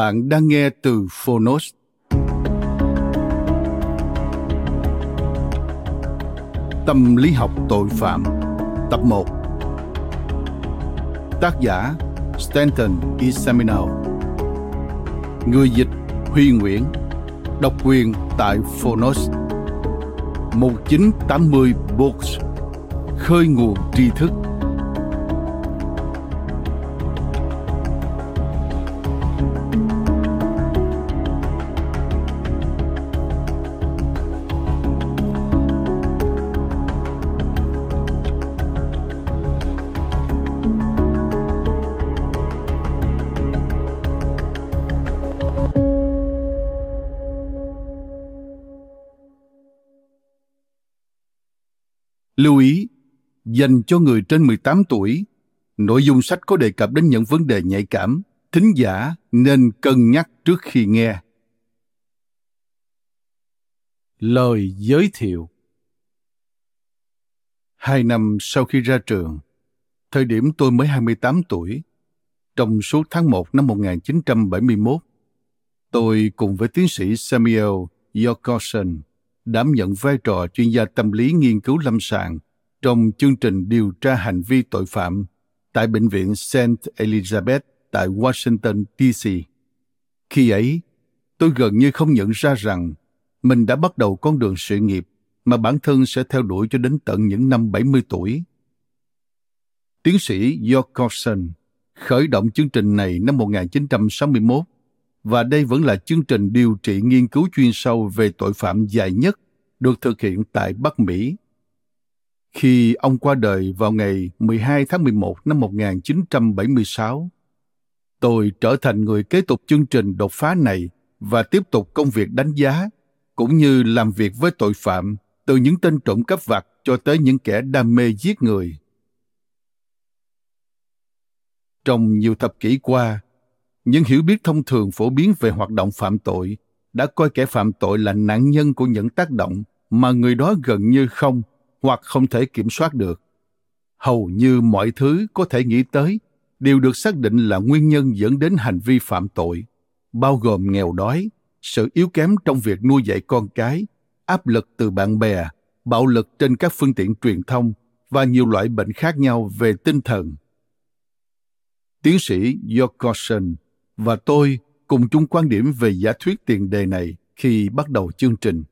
Bạn đang nghe từ Phonos. Tâm lý học tội phạm, Tập 1 Tác giả, Stanton e. Isaminau Người dịch, Huy Nguyễn. Độc quyền tại Phonos. 1980 Books. Khơi nguồn tri thức. Lưu ý, dành cho người trên 18 tuổi, nội dung sách có đề cập đến những vấn đề nhạy cảm, thính giả nên cân nhắc trước khi nghe. Lời giới thiệu. Hai năm sau khi ra trường, thời điểm tôi mới 28 tuổi, trong suốt tháng 1 năm 1971, tôi cùng với tiến sĩ Samuel Yorkson đảm nhận vai trò chuyên gia tâm lý nghiên cứu lâm sàng trong chương trình điều tra hành vi tội phạm tại Bệnh viện St. Elizabeth tại Washington, D.C. Khi ấy, tôi gần như không nhận ra rằng mình đã bắt đầu con đường sự nghiệp mà bản thân sẽ theo đuổi cho đến tận những năm 70 tuổi. Tiến sĩ George khởi động chương trình này năm 1961 và đây vẫn là chương trình điều trị nghiên cứu chuyên sâu về tội phạm dài nhất được thực hiện tại Bắc Mỹ. Khi ông qua đời vào ngày 12 tháng 11 năm 1976, tôi trở thành người kế tục chương trình đột phá này và tiếp tục công việc đánh giá cũng như làm việc với tội phạm từ những tên trộm cắp vặt cho tới những kẻ đam mê giết người. Trong nhiều thập kỷ qua, những hiểu biết thông thường phổ biến về hoạt động phạm tội đã coi kẻ phạm tội là nạn nhân của những tác động mà người đó gần như không hoặc không thể kiểm soát được. Hầu như mọi thứ có thể nghĩ tới đều được xác định là nguyên nhân dẫn đến hành vi phạm tội, bao gồm nghèo đói, sự yếu kém trong việc nuôi dạy con cái, áp lực từ bạn bè, bạo lực trên các phương tiện truyền thông và nhiều loại bệnh khác nhau về tinh thần. Tiến sĩ Jorgensen và tôi cùng chung quan điểm về giả thuyết tiền đề này khi bắt đầu chương trình.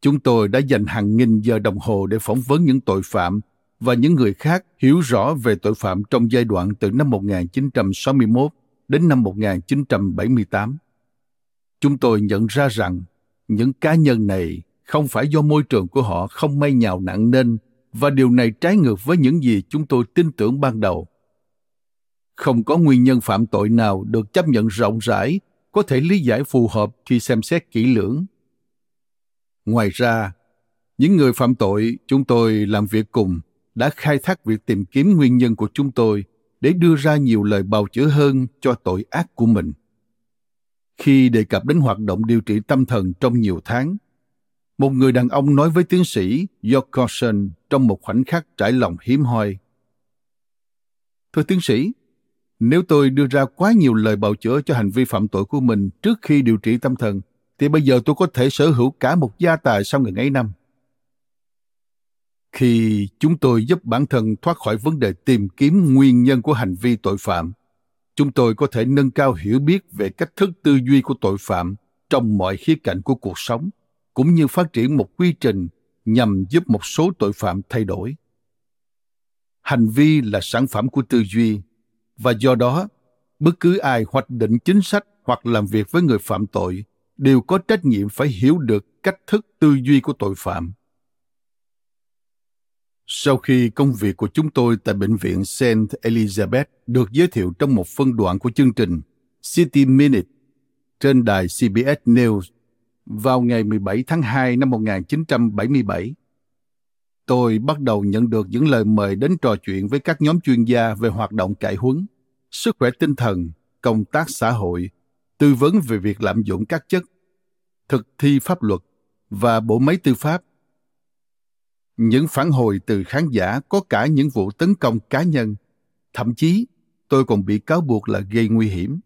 Chúng tôi đã dành hàng nghìn giờ đồng hồ để phỏng vấn những tội phạm và những người khác hiểu rõ về tội phạm trong giai đoạn từ năm 1961 đến năm 1978. Chúng tôi nhận ra rằng những cá nhân này không phải do môi trường của họ không may nhào nặng nên và điều này trái ngược với những gì chúng tôi tin tưởng ban đầu không có nguyên nhân phạm tội nào được chấp nhận rộng rãi có thể lý giải phù hợp khi xem xét kỹ lưỡng ngoài ra những người phạm tội chúng tôi làm việc cùng đã khai thác việc tìm kiếm nguyên nhân của chúng tôi để đưa ra nhiều lời bào chữa hơn cho tội ác của mình khi đề cập đến hoạt động điều trị tâm thần trong nhiều tháng một người đàn ông nói với tiến sĩ George Carson trong một khoảnh khắc trải lòng hiếm hoi. Thưa tiến sĩ, nếu tôi đưa ra quá nhiều lời bào chữa cho hành vi phạm tội của mình trước khi điều trị tâm thần, thì bây giờ tôi có thể sở hữu cả một gia tài sau ngần ấy năm. khi chúng tôi giúp bản thân thoát khỏi vấn đề tìm kiếm nguyên nhân của hành vi tội phạm chúng tôi có thể nâng cao hiểu biết về cách thức tư duy của tội phạm trong mọi khía cạnh của cuộc sống cũng như phát triển một quy trình nhằm giúp một số tội phạm thay đổi hành vi là sản phẩm của tư duy và do đó bất cứ ai hoạch định chính sách hoặc làm việc với người phạm tội đều có trách nhiệm phải hiểu được cách thức tư duy của tội phạm sau khi công việc của chúng tôi tại bệnh viện St. Elizabeth được giới thiệu trong một phân đoạn của chương trình City Minute trên đài CBS News vào ngày 17 tháng 2 năm 1977, tôi bắt đầu nhận được những lời mời đến trò chuyện với các nhóm chuyên gia về hoạt động cải huấn, sức khỏe tinh thần, công tác xã hội, tư vấn về việc lạm dụng các chất, thực thi pháp luật và bộ máy tư pháp. Những phản hồi từ khán giả có cả những vụ tấn công cá nhân, thậm chí tôi còn bị cáo buộc là gây nguy hiểm.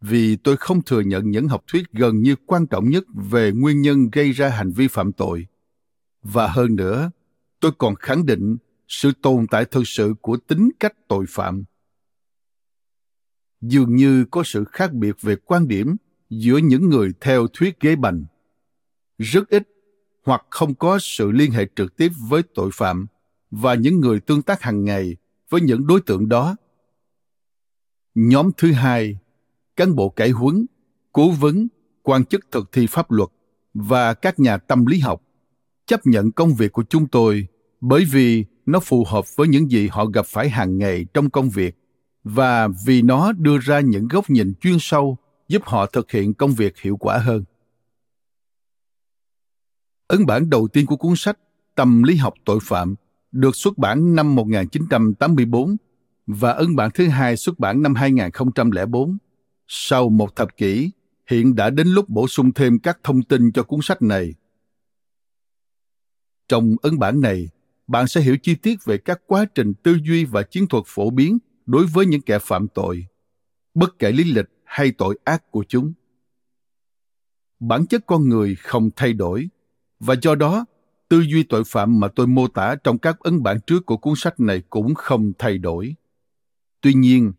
Vì tôi không thừa nhận những học thuyết gần như quan trọng nhất về nguyên nhân gây ra hành vi phạm tội. Và hơn nữa tôi còn khẳng định sự tồn tại thực sự của tính cách tội phạm. Dường như có sự khác biệt về quan điểm giữa những người theo thuyết ghế bành. Rất ít hoặc không có sự liên hệ trực tiếp với tội phạm và những người tương tác hàng ngày với những đối tượng đó. Nhóm thứ hai, cán bộ cải huấn, cố vấn, quan chức thực thi pháp luật và các nhà tâm lý học chấp nhận công việc của chúng tôi bởi vì nó phù hợp với những gì họ gặp phải hàng ngày trong công việc và vì nó đưa ra những góc nhìn chuyên sâu giúp họ thực hiện công việc hiệu quả hơn. Ấn bản đầu tiên của cuốn sách Tâm lý học tội phạm được xuất bản năm 1984 và ấn bản thứ hai xuất bản năm 2004. Sau một thập kỷ, hiện đã đến lúc bổ sung thêm các thông tin cho cuốn sách này. Trong ấn bản này, bạn sẽ hiểu chi tiết về các quá trình tư duy và chiến thuật phổ biến đối với những kẻ phạm tội, bất kể lý lịch hay tội ác của chúng. Bản chất con người không thay đổi, và do đó, tư duy tội phạm mà tôi mô tả trong các ấn bản trước của cuốn sách này cũng không thay đổi. Tuy nhiên,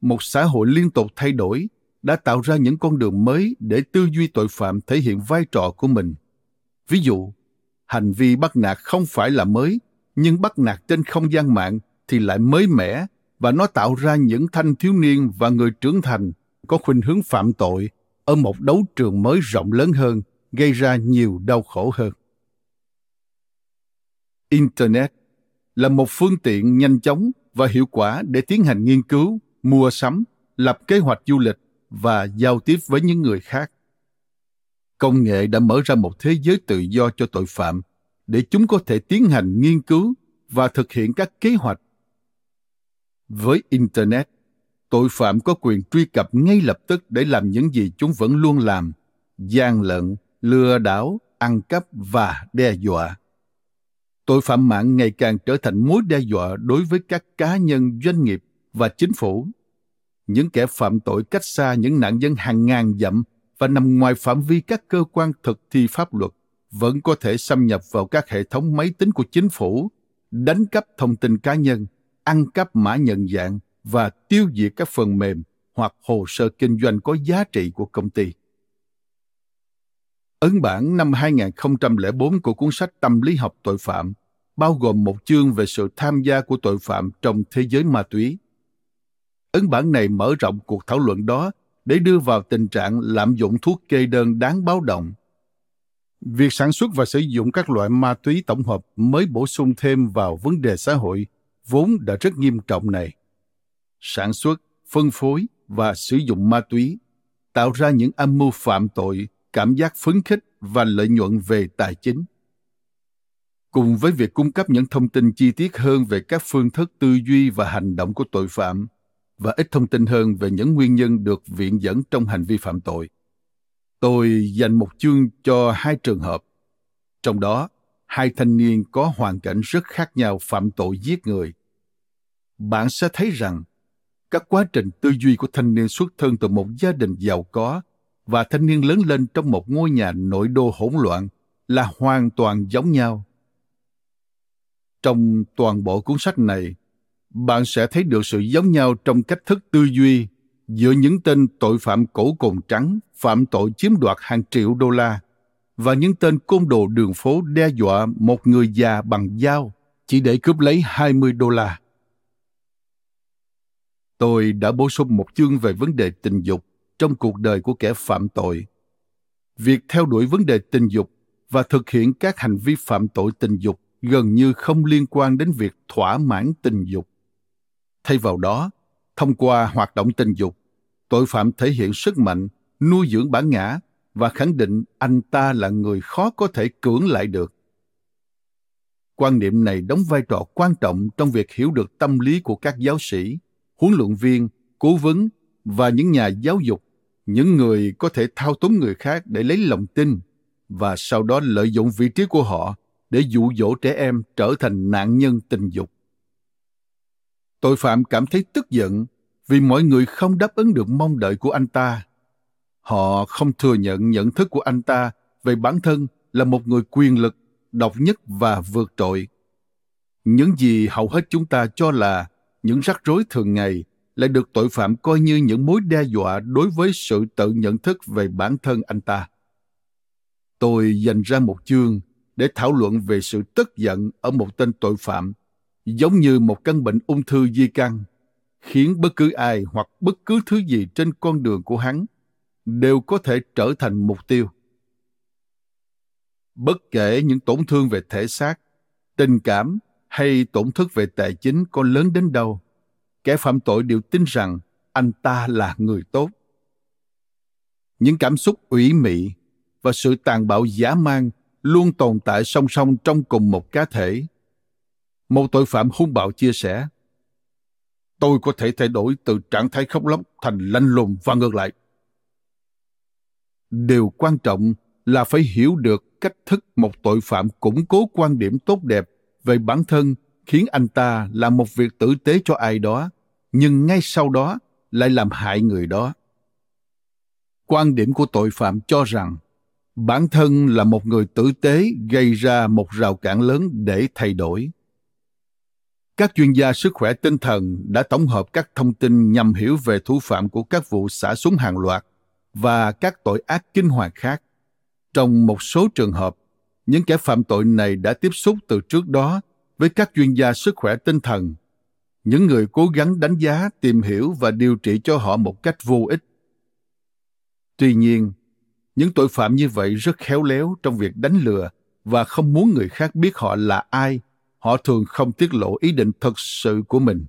một xã hội liên tục thay đổi đã tạo ra những con đường mới để tư duy tội phạm thể hiện vai trò của mình. Ví dụ, hành vi bắt nạt không phải là mới, nhưng bắt nạt trên không gian mạng thì lại mới mẻ và nó tạo ra những thanh thiếu niên và người trưởng thành có khuynh hướng phạm tội ở một đấu trường mới rộng lớn hơn, gây ra nhiều đau khổ hơn. Internet là một phương tiện nhanh chóng và hiệu quả để tiến hành nghiên cứu, mua sắm, lập kế hoạch du lịch và giao tiếp với những người khác công nghệ đã mở ra một thế giới tự do cho tội phạm để chúng có thể tiến hành nghiên cứu và thực hiện các kế hoạch. Với internet, tội phạm có quyền truy cập ngay lập tức để làm những gì chúng vẫn luôn làm gian lận, lừa đảo, ăn cắp và đe dọa. Tội phạm mạng ngày càng trở thành mối đe dọa đối với các cá nhân, doanh nghiệp và chính phủ. Những kẻ phạm tội cách xa những nạn nhân hàng ngàn dặm và nằm ngoài phạm vi các cơ quan thực thi pháp luật vẫn có thể xâm nhập vào các hệ thống máy tính của chính phủ, đánh cắp thông tin cá nhân, ăn cắp mã nhận dạng và tiêu diệt các phần mềm hoặc hồ sơ kinh doanh có giá trị của công ty. Ấn bản năm 2004 của cuốn sách Tâm lý học tội phạm bao gồm một chương về sự tham gia của tội phạm trong thế giới ma túy Ấn bản này mở rộng cuộc thảo luận đó để đưa vào tình trạng lạm dụng thuốc kê đơn đáng báo động. Việc sản xuất và sử dụng các loại ma túy tổng hợp mới bổ sung thêm vào vấn đề xã hội vốn đã rất nghiêm trọng này. Sản xuất, phân phối và sử dụng ma túy tạo ra những âm mưu phạm tội, cảm giác phấn khích và lợi nhuận về tài chính. Cùng với việc cung cấp những thông tin chi tiết hơn về các phương thức tư duy và hành động của tội phạm, và ít thông tin hơn về những nguyên nhân được viện dẫn trong hành vi phạm tội. Tôi dành một chương cho hai trường hợp. Trong đó, hai thanh niên có hoàn cảnh rất khác nhau phạm tội giết người. Bạn sẽ thấy rằng các quá trình tư duy của thanh niên xuất thân từ một gia đình giàu có và thanh niên lớn lên trong một ngôi nhà nội đô hỗn loạn là hoàn toàn giống nhau. Trong toàn bộ cuốn sách này, bạn sẽ thấy được sự giống nhau trong cách thức tư duy giữa những tên tội phạm cổ cồn trắng phạm tội chiếm đoạt hàng triệu đô la và những tên côn đồ đường phố đe dọa một người già bằng dao chỉ để cướp lấy 20 đô la. Tôi đã bổ sung một chương về vấn đề tình dục trong cuộc đời của kẻ phạm tội. Việc theo đuổi vấn đề tình dục và thực hiện các hành vi phạm tội tình dục gần như không liên quan đến việc thỏa mãn tình dục. Thay vào đó, thông qua hoạt động tình dục, tội phạm thể hiện sức mạnh, nuôi dưỡng bản ngã và khẳng định anh ta là người khó có thể cưỡng lại được. Quan niệm này đóng vai trò quan trọng trong việc hiểu được tâm lý của các giáo sĩ, huấn luyện viên, cố vấn và những nhà giáo dục, những người có thể thao túng người khác để lấy lòng tin và sau đó lợi dụng vị trí của họ để dụ dỗ trẻ em trở thành nạn nhân tình dục. Tội phạm cảm thấy tức giận vì mọi người không đáp ứng được mong đợi của anh ta. Họ không thừa nhận nhận thức của anh ta về bản thân là một người quyền lực, độc nhất và vượt trội. Những gì hầu hết chúng ta cho là những rắc rối thường ngày lại được tội phạm coi như những mối đe dọa đối với sự tự nhận thức về bản thân anh ta. Tôi dành ra một chương để thảo luận về sự tức giận ở một tên tội phạm, giống như một căn bệnh ung thư di căn, khiến bất cứ ai hoặc bất cứ thứ gì trên con đường của hắn đều có thể trở thành mục tiêu. Bất kể những tổn thương về thể xác, tình cảm hay tổn thất về tài chính có lớn đến đâu, kẻ phạm tội đều tin rằng anh ta là người tốt. Những cảm xúc ủy mị và sự tàn bạo giả mang luôn tồn tại song song trong cùng một cá thể. Một tội phạm hung bạo chia sẻ, tôi có thể thay đổi từ trạng thái khóc lóc thành lạnh lùng và ngược lại. Điều quan trọng là phải hiểu được cách thức một tội phạm củng cố quan điểm tốt đẹp về bản thân khiến anh ta làm một việc tử tế cho ai đó, nhưng ngay sau đó lại làm hại người đó. Quan điểm của tội phạm cho rằng bản thân là một người tử tế gây ra một rào cản lớn để thay đổi các chuyên gia sức khỏe tinh thần đã tổng hợp các thông tin nhằm hiểu về thủ phạm của các vụ xả súng hàng loạt và các tội ác kinh hoàng khác. Trong một số trường hợp, những kẻ phạm tội này đã tiếp xúc từ trước đó với các chuyên gia sức khỏe tinh thần. Những người cố gắng đánh giá, tìm hiểu và điều trị cho họ một cách vô ích. Tuy nhiên, những tội phạm như vậy rất khéo léo trong việc đánh lừa và không muốn người khác biết họ là ai. Họ thường không tiết lộ ý định thật sự của mình.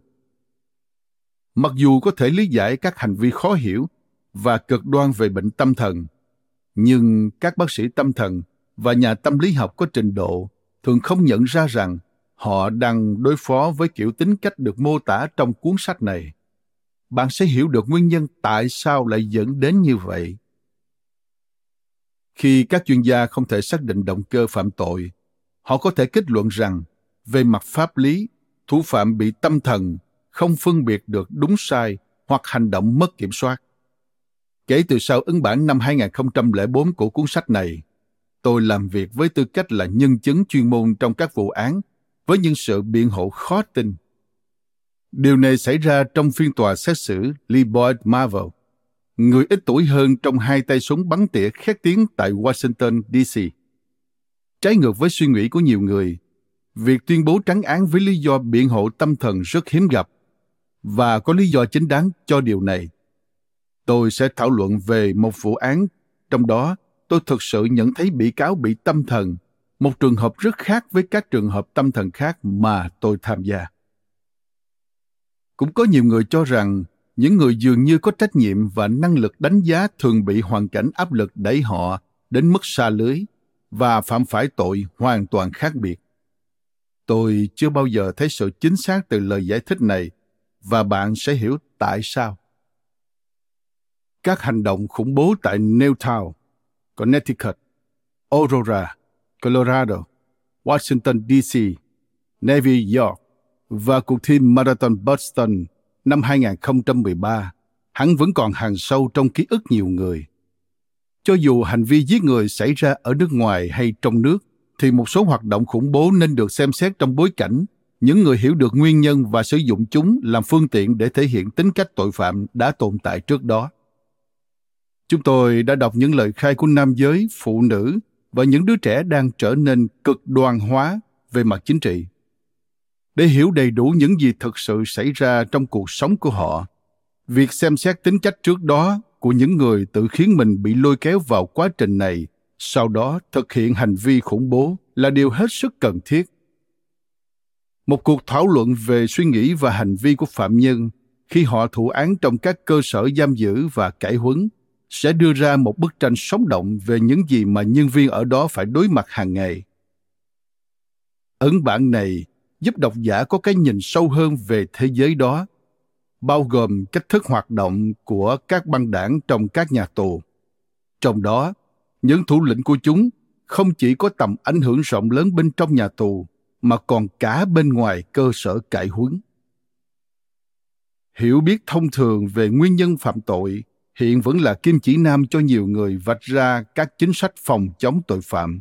Mặc dù có thể lý giải các hành vi khó hiểu và cực đoan về bệnh tâm thần. Nhưng các bác sĩ tâm thần và nhà tâm lý học có trình độ thường không nhận ra rằng họ đang đối phó với kiểu tính cách được mô tả trong cuốn sách này. Bạn sẽ hiểu được nguyên nhân tại sao lại dẫn đến như vậy. Khi các chuyên gia không thể xác định động cơ phạm tội, họ có thể kết luận rằng về mặt pháp lý, thủ phạm bị tâm thần không phân biệt được đúng sai hoặc hành động mất kiểm soát. Kể từ sau ấn bản năm 2004 của cuốn sách này, tôi làm việc với tư cách là nhân chứng chuyên môn trong các vụ án với những sự biện hộ khó tin. Điều này xảy ra trong phiên tòa xét xử Lee Boyd Marvel, người ít tuổi hơn trong hai tay súng bắn tỉa khét tiếng tại Washington, D.C. Trái ngược với suy nghĩ của nhiều người, việc tuyên bố trắng án với lý do biện hộ tâm thần rất hiếm gặp và có lý do chính đáng cho điều này. Tôi sẽ thảo luận về một vụ án, trong đó tôi thực sự nhận thấy bị cáo bị tâm thần, một trường hợp rất khác với các trường hợp tâm thần khác mà tôi tham gia. Cũng có nhiều người cho rằng những người dường như có trách nhiệm và năng lực đánh giá thường bị hoàn cảnh áp lực đẩy họ đến mức xa lưới và phạm phải tội hoàn toàn khác biệt. Tôi chưa bao giờ thấy sự chính xác từ lời giải thích này và bạn sẽ hiểu tại sao. Các hành động khủng bố tại Newtown, Connecticut, Aurora, Colorado, Washington, D.C., Navy York và cuộc thi Marathon Boston năm 2013 hắn vẫn còn hàng sâu trong ký ức nhiều người. Cho dù hành vi giết người xảy ra ở nước ngoài hay trong nước, thì một số hoạt động khủng bố nên được xem xét trong bối cảnh những người hiểu được nguyên nhân và sử dụng chúng làm phương tiện để thể hiện tính cách tội phạm đã tồn tại trước đó. Chúng tôi đã đọc những lời khai của nam giới, phụ nữ và những đứa trẻ đang trở nên cực đoan hóa về mặt chính trị. Để hiểu đầy đủ những gì thực sự xảy ra trong cuộc sống của họ, việc xem xét tính cách trước đó của những người tự khiến mình bị lôi kéo vào quá trình này sau đó thực hiện hành vi khủng bố là điều hết sức cần thiết một cuộc thảo luận về suy nghĩ và hành vi của phạm nhân khi họ thụ án trong các cơ sở giam giữ và cải huấn sẽ đưa ra một bức tranh sống động về những gì mà nhân viên ở đó phải đối mặt hàng ngày. Ấn bản này giúp độc giả có cái nhìn sâu hơn về thế giới đó, bao gồm cách thức hoạt động của các băng đảng trong các nhà tù. Trong đó, những thủ lĩnh của chúng không chỉ có tầm ảnh hưởng rộng lớn bên trong nhà tù, mà còn cả bên ngoài cơ sở cải huấn. Hiểu biết thông thường về nguyên nhân phạm tội hiện vẫn là kim chỉ nam cho nhiều người vạch ra các chính sách phòng chống tội phạm.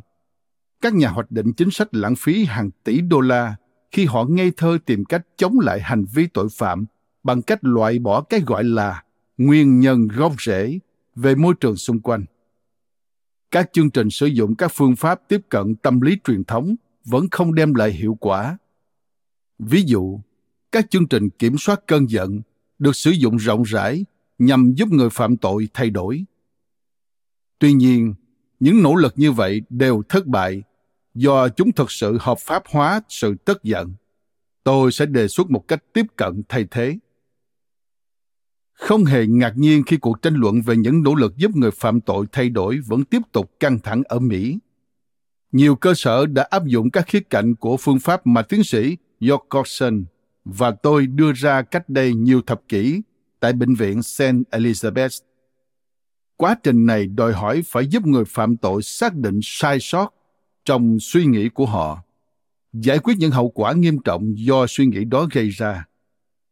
Các nhà hoạch định chính sách lãng phí hàng tỷ đô la khi họ ngây thơ tìm cách chống lại hành vi tội phạm bằng cách loại bỏ cái gọi là nguyên nhân gốc rễ về môi trường xung quanh. Các chương trình sử dụng các phương pháp tiếp cận tâm lý truyền thống vẫn không đem lại hiệu quả. Ví dụ, các chương trình kiểm soát cơn giận được sử dụng rộng rãi nhằm giúp người phạm tội thay đổi. Tuy nhiên, những nỗ lực như vậy đều thất bại do chúng thực sự hợp pháp hóa sự tức giận. Tôi sẽ đề xuất một cách tiếp cận thay thế. Không hề ngạc nhiên khi cuộc tranh luận về những nỗ lực giúp người phạm tội thay đổi vẫn tiếp tục căng thẳng ở Mỹ. Nhiều cơ sở đã áp dụng các khía cạnh của phương pháp mà tiến sĩ Jorgensen và tôi đưa ra cách đây nhiều thập kỷ tại Bệnh viện St. Elizabeth. Quá trình này đòi hỏi phải giúp người phạm tội xác định sai sót trong suy nghĩ của họ, giải quyết những hậu quả nghiêm trọng do suy nghĩ đó gây ra.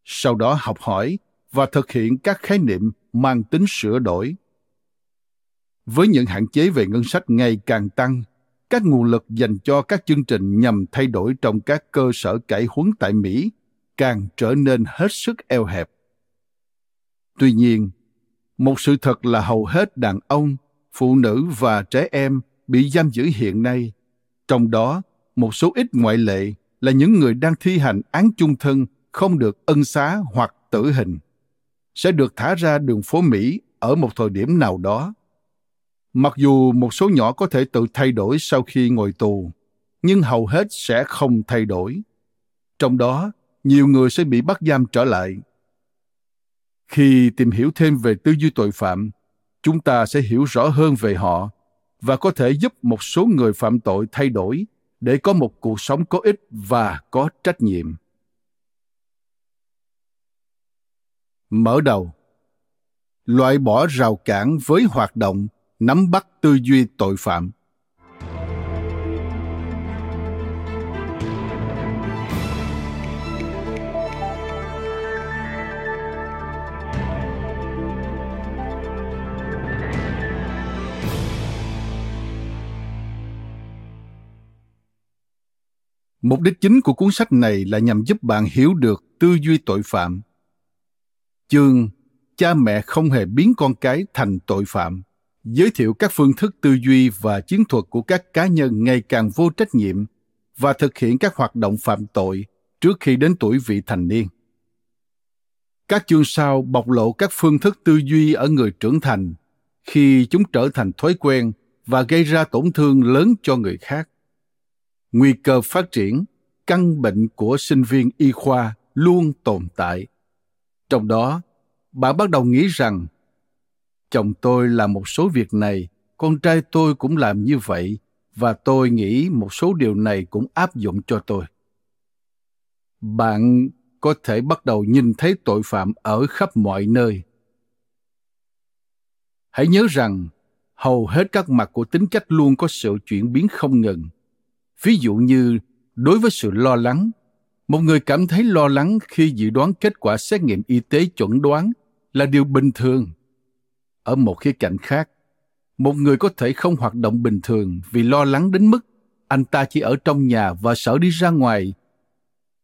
Sau đó học hỏi và thực hiện các khái niệm mang tính sửa đổi. Với những hạn chế về ngân sách ngày càng tăng, các nguồn lực dành cho các chương trình nhằm thay đổi trong các cơ sở cải huấn tại Mỹ càng trở nên hết sức eo hẹp. Tuy nhiên, một sự thật là hầu hết đàn ông, phụ nữ và trẻ em bị giam giữ hiện nay, trong đó một số ít ngoại lệ là những người đang thi hành án chung thân không được ân xá hoặc tử hình sẽ được thả ra đường phố Mỹ ở một thời điểm nào đó. Mặc dù một số nhỏ có thể tự thay đổi sau khi ngồi tù, nhưng hầu hết sẽ không thay đổi. Trong đó, nhiều người sẽ bị bắt giam trở lại. Khi tìm hiểu thêm về tư duy tội phạm, chúng ta sẽ hiểu rõ hơn về họ và có thể giúp một số người phạm tội thay đổi để có một cuộc sống có ích và có trách nhiệm. Mở đầu Loại bỏ rào cản với hoạt động nắm bắt tư duy tội phạm. Mục đích chính của cuốn sách này là nhằm giúp bạn hiểu được tư duy tội phạm. Chương cha mẹ không hề biến con cái thành tội phạm. Giới thiệu các phương thức tư duy và chiến thuật của các cá nhân ngày càng vô trách nhiệm và thực hiện các hoạt động phạm tội trước khi đến tuổi vị thành niên. Các chương sau bộc lộ các phương thức tư duy ở người trưởng thành khi chúng trở thành thói quen và gây ra tổn thương lớn cho người khác nguy cơ phát triển, căn bệnh của sinh viên y khoa luôn tồn tại. Trong đó bạn bắt đầu nghĩ rằng, chồng tôi làm một số việc này, con trai tôi cũng làm như vậy, và tôi nghĩ một số điều này cũng áp dụng cho tôi. Bạn có thể bắt đầu nhìn thấy tội phạm ở khắp mọi nơi. Hãy nhớ rằng, hầu hết các mặt của tính cách luôn có sự chuyển biến không ngừng ví dụ như đối với sự lo lắng một người cảm thấy lo lắng khi dự đoán kết quả xét nghiệm y tế chuẩn đoán là điều bình thường ở một khía cạnh khác một người có thể không hoạt động bình thường vì lo lắng đến mức anh ta chỉ ở trong nhà và sợ đi ra ngoài.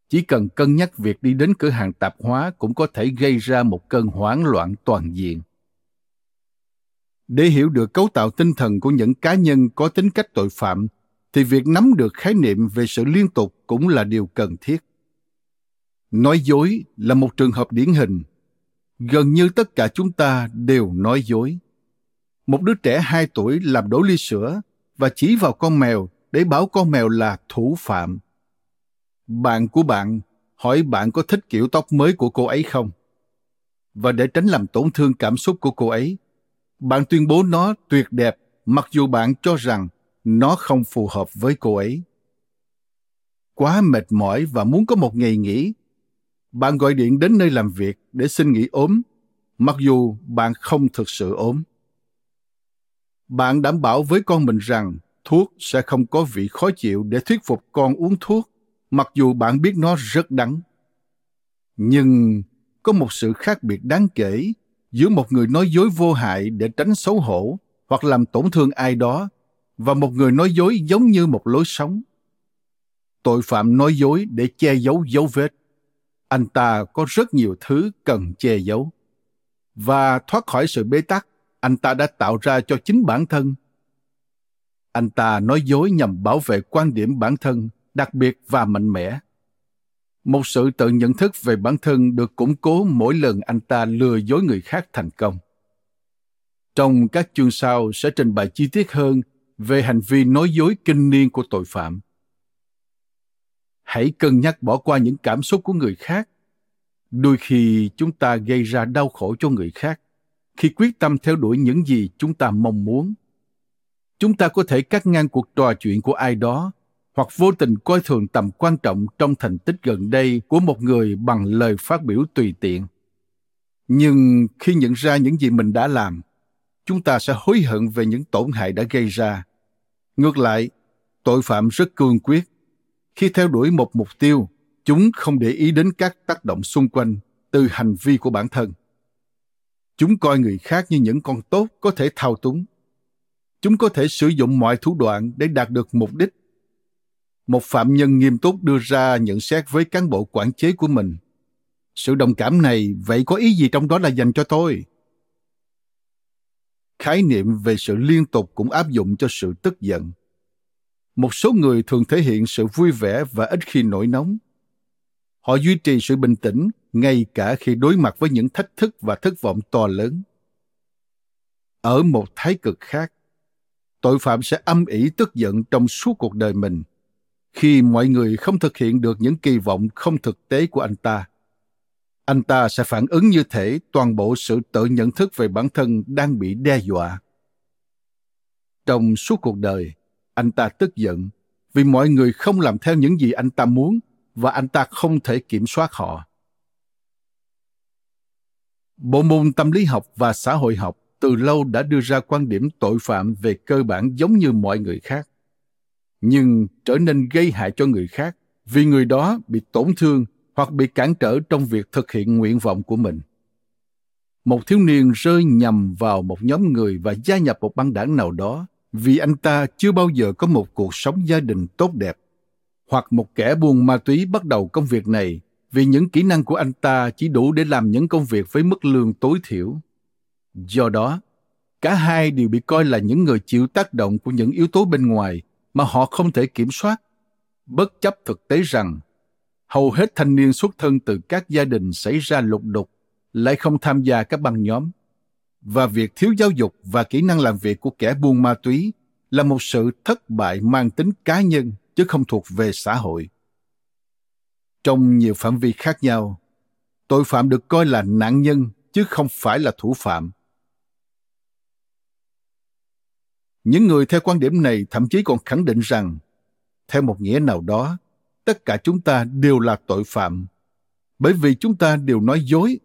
Chỉ cần cân nhắc việc đi đến cửa hàng tạp hóa cũng có thể gây ra một cơn hoảng loạn toàn diện. Để hiểu được cấu tạo tinh thần của những cá nhân có tính cách tội phạm, thì việc nắm được khái niệm về sự liên tục cũng là điều cần thiết. Nói dối là một trường hợp điển hình. Gần như tất cả chúng ta đều nói dối. Một đứa trẻ 2 tuổi làm đổ ly sữa và chỉ vào con mèo để bảo con mèo là thủ phạm. Bạn của bạn hỏi bạn có thích kiểu tóc mới của cô ấy không? Và để tránh làm tổn thương cảm xúc của cô ấy, bạn tuyên bố nó tuyệt đẹp mặc dù bạn cho rằng nó không phù hợp với cô ấy. Quá mệt mỏi và muốn có một ngày nghỉ, bạn gọi điện đến nơi làm việc để xin nghỉ ốm, mặc dù bạn không thực sự ốm. Bạn đảm bảo với con mình rằng thuốc sẽ không có vị khó chịu để thuyết phục con uống thuốc, mặc dù bạn biết nó rất đắng. Nhưng có một sự khác biệt đáng kể giữa một người nói dối vô hại để tránh xấu hổ hoặc làm tổn thương ai đó và một người nói dối giống như một lối sống. Tội phạm nói dối để che giấu dấu vết. Anh ta có rất nhiều thứ cần che giấu. Và thoát khỏi sự bế tắc, anh ta đã tạo ra cho chính bản thân. Anh ta nói dối nhằm bảo vệ quan điểm bản thân đặc biệt và mạnh mẽ. Một sự tự nhận thức về bản thân được củng cố mỗi lần anh ta lừa dối người khác thành công. Trong các chương sau sẽ trình bày chi tiết hơn về hành vi nói dối kinh niên của tội phạm. Hãy cân nhắc bỏ qua những cảm xúc của người khác. Đôi khi chúng ta gây ra đau khổ cho người khác khi quyết tâm theo đuổi những gì chúng ta mong muốn. Chúng ta có thể cắt ngang cuộc trò chuyện của ai đó hoặc vô tình coi thường tầm quan trọng trong thành tích gần đây của một người bằng lời phát biểu tùy tiện. Nhưng khi nhận ra những gì mình đã làm, chúng ta sẽ hối hận về những tổn hại đã gây ra. Ngược lại, tội phạm rất cương quyết. Khi theo đuổi một mục tiêu, chúng không để ý đến các tác động xung quanh từ hành vi của bản thân. Chúng coi người khác như những con tốt có thể thao túng. Chúng có thể sử dụng mọi thủ đoạn để đạt được mục đích. Một phạm nhân nghiêm túc đưa ra nhận xét với cán bộ quản chế của mình. Sự đồng cảm này vậy có ý gì trong đó là dành cho tôi? Khái niệm về sự liên tục cũng áp dụng cho sự tức giận. Một số người thường thể hiện sự vui vẻ và ít khi nổi nóng. Họ duy trì sự bình tĩnh ngay cả khi đối mặt với những thách thức và thất vọng to lớn. Ở một thái cực khác, tội phạm sẽ âm ỉ tức giận trong suốt cuộc đời mình khi mọi người không thực hiện được những kỳ vọng không thực tế của anh ta anh ta sẽ phản ứng như thể toàn bộ sự tự nhận thức về bản thân đang bị đe dọa. Trong suốt cuộc đời, anh ta tức giận vì mọi người không làm theo những gì anh ta muốn và anh ta không thể kiểm soát họ. Bộ môn tâm lý học và xã hội học từ lâu đã đưa ra quan điểm tội phạm về cơ bản giống như mọi người khác, nhưng trở nên gây hại cho người khác vì người đó bị tổn thương hoặc bị cản trở trong việc thực hiện nguyện vọng của mình. Một thiếu niên rơi nhầm vào một nhóm người và gia nhập một băng đảng nào đó vì anh ta chưa bao giờ có một cuộc sống gia đình tốt đẹp, hoặc một kẻ buôn ma túy bắt đầu công việc này vì những kỹ năng của anh ta chỉ đủ để làm những công việc với mức lương tối thiểu. Do đó, cả hai đều bị coi là những người chịu tác động của những yếu tố bên ngoài mà họ không thể kiểm soát. Bất chấp thực tế rằng hầu hết thanh niên xuất thân từ các gia đình xảy ra lục đục, lại không tham gia các băng nhóm. Và việc thiếu giáo dục và kỹ năng làm việc của kẻ buôn ma túy là một sự thất bại mang tính cá nhân chứ không thuộc về xã hội. Trong nhiều phạm vi khác nhau, tội phạm được coi là nạn nhân chứ không phải là thủ phạm. Những người theo quan điểm này thậm chí còn khẳng định rằng, theo một nghĩa nào đó tất cả chúng ta đều là tội phạm. Bởi vì chúng ta đều nói dối,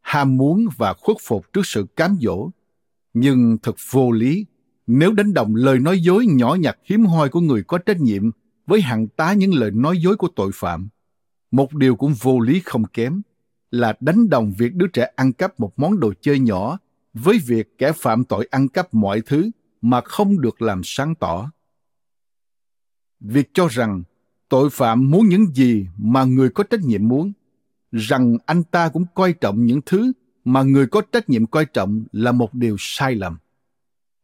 ham muốn và khuất phục trước sự cám dỗ. Nhưng thật vô lý, nếu đánh đồng lời nói dối nhỏ nhặt hiếm hoi của người có trách nhiệm với hàng tá những lời nói dối của tội phạm, một điều cũng vô lý không kém là đánh đồng việc đứa trẻ ăn cắp một món đồ chơi nhỏ với việc kẻ phạm tội ăn cắp mọi thứ mà không được làm sáng tỏ. Việc cho rằng tội phạm muốn những gì mà người có trách nhiệm muốn, rằng anh ta cũng coi trọng những thứ mà người có trách nhiệm coi trọng là một điều sai lầm.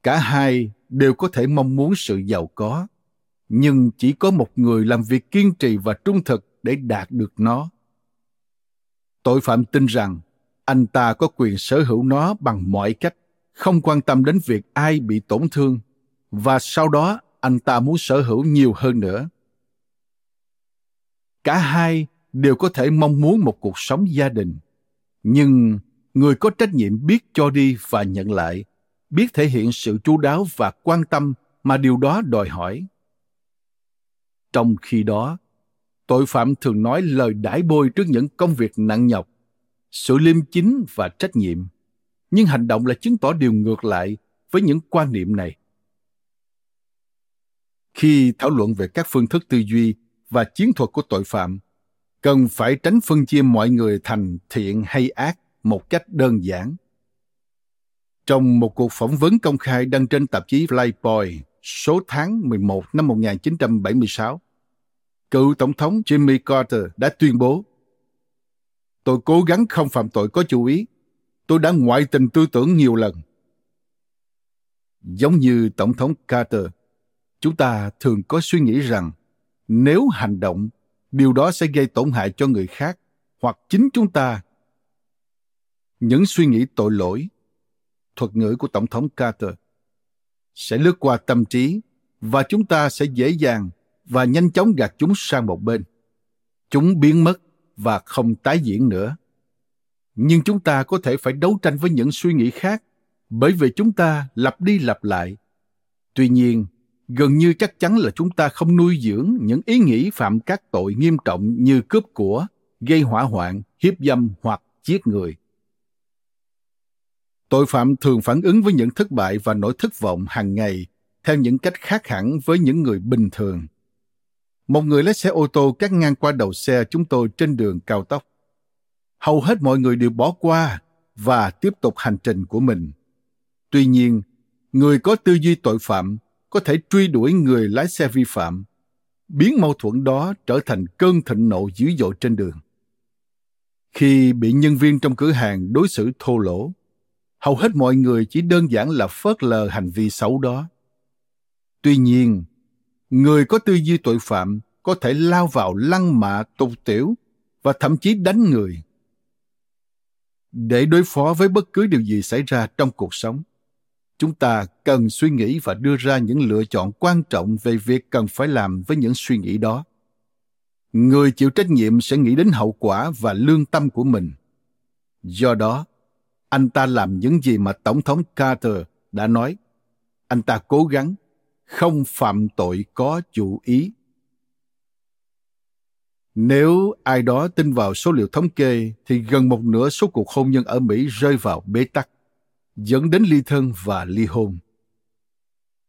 Cả hai đều có thể mong muốn sự giàu có, nhưng chỉ có một người làm việc kiên trì và trung thực để đạt được nó. Tội phạm tin rằng anh ta có quyền sở hữu nó bằng mọi cách, không quan tâm đến việc ai bị tổn thương, và sau đó anh ta muốn sở hữu nhiều hơn nữa cả hai đều có thể mong muốn một cuộc sống gia đình. Nhưng người có trách nhiệm biết cho đi và nhận lại, biết thể hiện sự chú đáo và quan tâm mà điều đó đòi hỏi. Trong khi đó, tội phạm thường nói lời đãi bôi trước những công việc nặng nhọc, sự liêm chính và trách nhiệm. Nhưng hành động lại chứng tỏ điều ngược lại với những quan niệm này. Khi thảo luận về các phương thức tư duy và chiến thuật của tội phạm cần phải tránh phân chia mọi người thành thiện hay ác một cách đơn giản trong một cuộc phỏng vấn công khai đăng trên tạp chí Playboy số tháng 11 năm 1976, cựu Tổng thống Jimmy Carter đã tuyên bố Tôi cố gắng không phạm tội có chủ ý. Tôi đã ngoại tình tư tưởng nhiều lần. Giống như Tổng thống Carter, chúng ta thường có suy nghĩ rằng nếu hành động, điều đó sẽ gây tổn hại cho người khác hoặc chính chúng ta. Những suy nghĩ tội lỗi, thuật ngữ của Tổng thống Carter, sẽ lướt qua tâm trí và chúng ta sẽ dễ dàng và nhanh chóng gạt chúng sang một bên. Chúng biến mất và không tái diễn nữa. Nhưng chúng ta có thể phải đấu tranh với những suy nghĩ khác bởi vì chúng ta lặp đi lặp lại. Tuy nhiên, gần như chắc chắn là chúng ta không nuôi dưỡng những ý nghĩ phạm các tội nghiêm trọng như cướp của, gây hỏa hoạn, hiếp dâm hoặc giết người. Tội phạm thường phản ứng với những thất bại và nỗi thất vọng hàng ngày theo những cách khác hẳn với những người bình thường. Một người lái xe ô tô cắt ngang qua đầu xe chúng tôi trên đường cao tốc. Hầu hết mọi người đều bỏ qua và tiếp tục hành trình của mình. Tuy nhiên, người có tư duy tội phạm có thể truy đuổi người lái xe vi phạm, biến mâu thuẫn đó trở thành cơn thịnh nộ dữ dội trên đường. Khi bị nhân viên trong cửa hàng đối xử thô lỗ, hầu hết mọi người chỉ đơn giản là phớt lờ hành vi xấu đó. Tuy nhiên, người có tư duy tội phạm có thể lao vào lăng mạ tục tiểu và thậm chí đánh người. Để đối phó với bất cứ điều gì xảy ra trong cuộc sống, chúng ta cần suy nghĩ và đưa ra những lựa chọn quan trọng về việc cần phải làm với những suy nghĩ đó. Người chịu trách nhiệm sẽ nghĩ đến hậu quả và lương tâm của mình. Do đó, anh ta làm những gì mà Tổng thống Carter đã nói. Anh ta cố gắng không phạm tội có chủ ý. Nếu ai đó tin vào số liệu thống kê thì gần một nửa số cuộc hôn nhân ở Mỹ rơi vào bế tắc, dẫn đến ly thân và ly hôn.